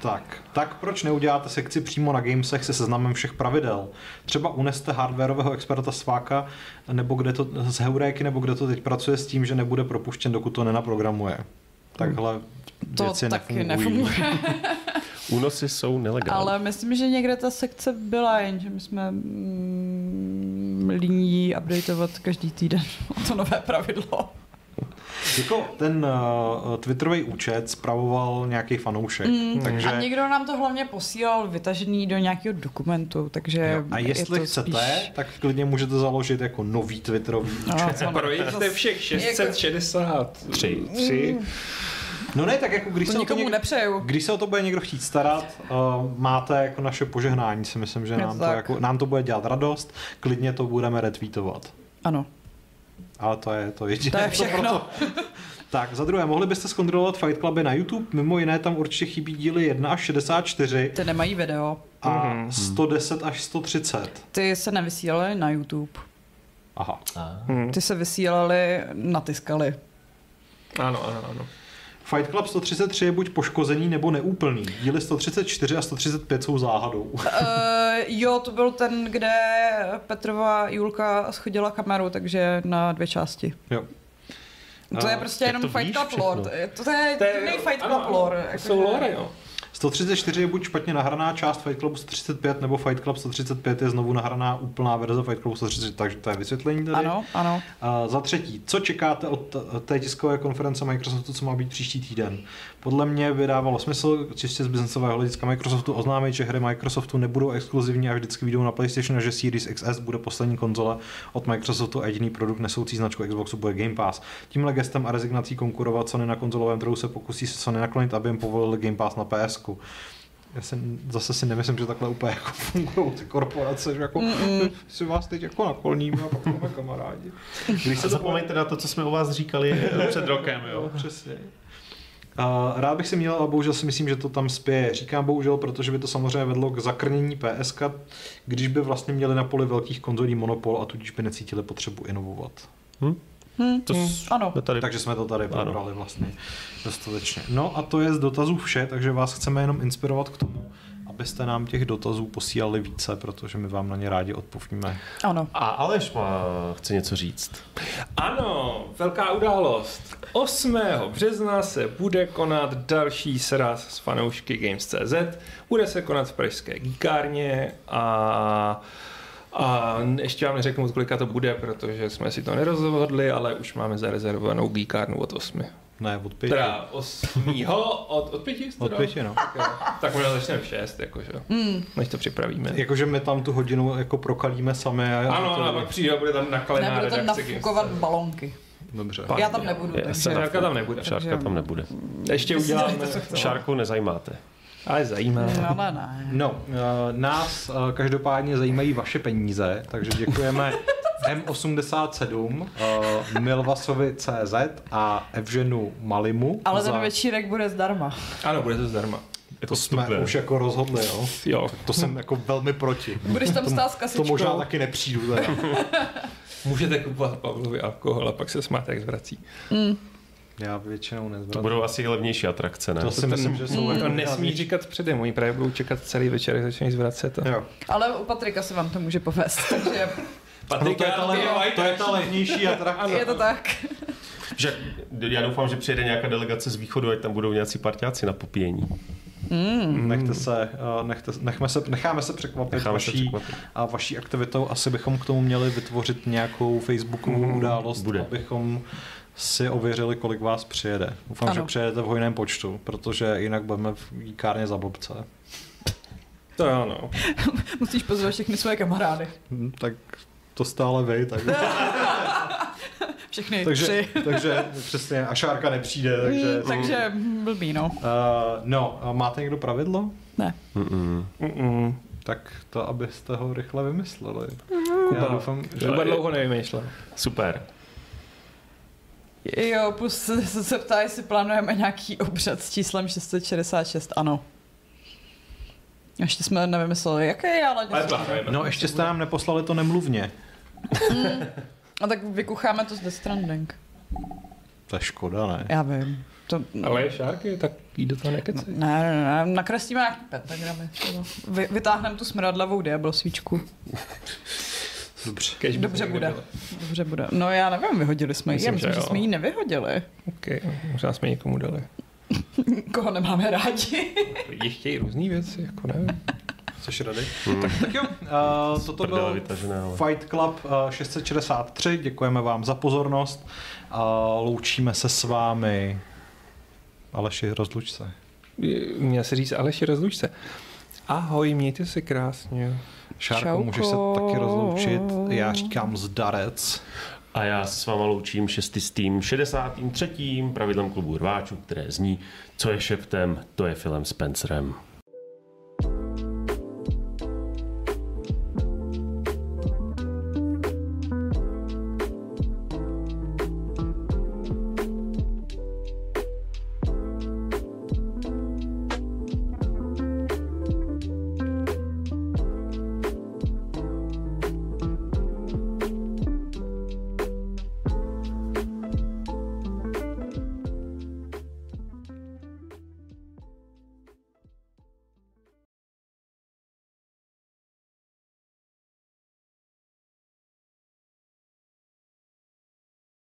Tak, tak proč neuděláte sekci přímo na Gamesech se seznamem všech pravidel? Třeba uneste hardwareového experta Sváka, nebo kde to, z Heuréky, nebo kde to teď pracuje s tím, že nebude propuštěn, dokud to nenaprogramuje. Takhle To věci taky nefunguje. Únosy jsou nelegální. Ale myslím, že někde ta sekce byla, jenže my jsme mm, líní updateovat každý týden o to nové pravidlo. Jako ten uh, Twitterový účet spravoval nějaký fanoušek, Mm, takže... A někdo nám to hlavně posílal vytažený do nějakého dokumentu, takže Jo, A jestli je to chcete, spíš... tak klidně můžete založit jako nový Twitterový No, účet. co- Projďte všech 663. Tři. No ne, tak jako když To se, o to nikomu někdo, nepřeju. když se o to bude někdo chtít starat, uh, máte jako naše požehnání, si myslím, že nám to, jako, nám to bude dělat radost, klidně to budeme retweetovat. Ano, Ale to je to jediné. to je všechno. Tak, za druhé, mohli byste zkontrolovat Fight Cluby na YouTube? Mimo jiné tam určitě chybí díly 1 až 64 Ty nemají video. a Mhm. 110 až 130. Ty se nevysílaly na YouTube. Aha. Ty se vysílaly na Tiskaly. Ano, ano, ano. Fight Club 133 je buď poškozený nebo neúplný. Díly 134 a 135 jsou záhadou. Uh, jo, to byl ten, kde Petrova Julka schodila kameru, takže na dvě části. Jo. To je prostě jenom Fight Club lore. To je, to je, to je Fight Club lore. To jako jsou že- lore, jo. 134 je buď špatně nahraná část Fight Clubu 135, nebo Fight Club 135 je znovu nahraná úplná verze Fight Clubu 130, takže to je vysvětlení tady. Ano, ano. A za třetí, co čekáte od té tiskové konference Microsoftu, co má být příští týden? Podle mě by dávalo smysl čistě z biznesového hlediska Microsoftu oznámit, že hry Microsoftu nebudou exkluzivní a vždycky vyjdou na PlayStation a že Series XS bude poslední konzole od Microsoftu a jediný produkt nesoucí značku Xboxu bude Game Pass. Tímhle gestem a rezignací konkurovat Sony na konzolovém trhu se pokusí se Sony naklonit, aby jim povolili Game Pass na PSK. Já si, zase si nemyslím, že takhle úplně jako fungují ty korporace, že jako Mm-mm. si vás teď jako nakloníme a pak jsme kamarádi. Když A zapomeňte na to, co jsme o vás říkali eh, před rokem, jo. Jo, přesně. Uh, rád bych si měl, ale bohužel si myslím, že to tam spěje. Říkám bohužel, protože by to samozřejmě vedlo k zakrnění PSK, když by vlastně měli na poli velkých konzolí monopol a tudíž by necítili potřebu inovovat. Hm, To hm, s- ano. tady Takže jsme to tady probrali vlastně dostatečně. No a to je z dotazů vše, takže vás chceme jenom inspirovat k tomu, abyste nám těch dotazů posílali více, protože my vám na ně rádi odpovíme. Ano. A Aleš má, chce něco říct. Ano, velká událost. 8. března se bude konat další sraz s fanoušky Games.cz. Bude se konat v pražské gíkárně a a ještě vám neřeknu, od kolika to bude, protože jsme si to nerozhodli, ale už máme zarezervovanou gíkárnu od 8. Ne, od pěti. Teda 8. od, od 5? Od pěti, no. Tak, jo. tak možná začneme v 6, jakože, Mm. než to připravíme. Jakože my tam tu hodinu jako prokalíme sami. A Ano, a pak přijde a bude tam nakalená Nebudu tam redakce nafukovat Games.cz. balonky. Dobře. Pak- Já tam nebudu, Já takže... Šárka tam nebude. Šárka tam nebude. Ještě uděláme, Šárku nezajímáte. Ale zajímá. Ale ne. No, uh, nás uh, každopádně zajímají vaše peníze, takže děkujeme M87, uh, Milvasovi CZ a Evženu Malimu Ale za, ten večírek bude zdarma. Ano, bude to zdarma. Je To to jsme už jako rozhodli, jo. Jo. To jsem jako velmi proti. Budeš tam stát s To kasičkou. možná taky nepřijdu teda. Můžete kupovat Pavlovi alkohol a pak se smáte, jak zvrací. Já většinou To nezvracím. budou asi levnější atrakce, ne? To si myslím, že jsou To jako nesmí říkat předem, oni právě budou čekat celý večer, jak začneš zvracet. A... Jo. Ale u Patrika se vám to může povést, takže No, to, je ta, le- to je ta levnější atrakce. je to tak. Že, já doufám, že přijede nějaká delegace z východu, ať tam budou nějací partiáci na popíjení. Nechte se, uh, nechte, nechme se, necháme se překvapit Necháme se vaší, překvapit. a vaší aktivitou. Asi bychom k tomu měli vytvořit nějakou facebookovou událost, bude. abychom si ověřili, kolik vás přijede. Doufám, Ano. že přijedete v hojném počtu, protože jinak budeme v jíkárně za blbce. To jo, no. Musíš pozvat všechny svoje kamarády. Hm, tak to stále vy, tak... Všechny takže, tři. takže přesně, a Šárka nepřijde, takže... Mm, takže blbý, no. Uh, no, a máte někdo pravidlo? Ne. Mm-mm. Mm-mm. Tak to, abyste ho rychle vymysleli. Já doufám, že... Kuba dlouho nevymýšlel. Super. Jo, plus se, se, se ptá, jestli plánujeme nějaký obřad s číslem 666, ano. Ještě jsme nevymysleli, jaký je, ale... No, ještě jste nám neposlali to nemluvně. A tak vykucháme to z Death Stranding. To je škoda, ne? Já vím. To, Ale je šárky, tak jí do toho nekecej. ne, ne, ne, nakreslíme nějaký pentagramy. Vy, vytáhneme tu smradlavou diablo svíčku. Dobře. Kež Dobře bude. někde Dobře bude. No já nevím, vyhodili jsme ji. Já Myslím, že že jsme ji nevyhodili. Okay. Možná jsme někomu dali. Koho nemáme rádi. Lidi chtějí různý věci, jako nevím. Jsi ready? Tak, tak jo, uh, toto byl vytažené, ale. Fight Club uh, 663. Děkujeme vám za pozornost a loučíme se s vámi. Aleši, rozluč se. Měl se říct Aleši, rozluč se. Ahoj, mějte se krásně. Šárko, Čauko. můžeš se taky rozloučit. Já říkám zdarec. A já se s váma loučím šestistým 63. pravidlem klubu rváčů, které zní, co je šeptem, to je Philem Spencerem.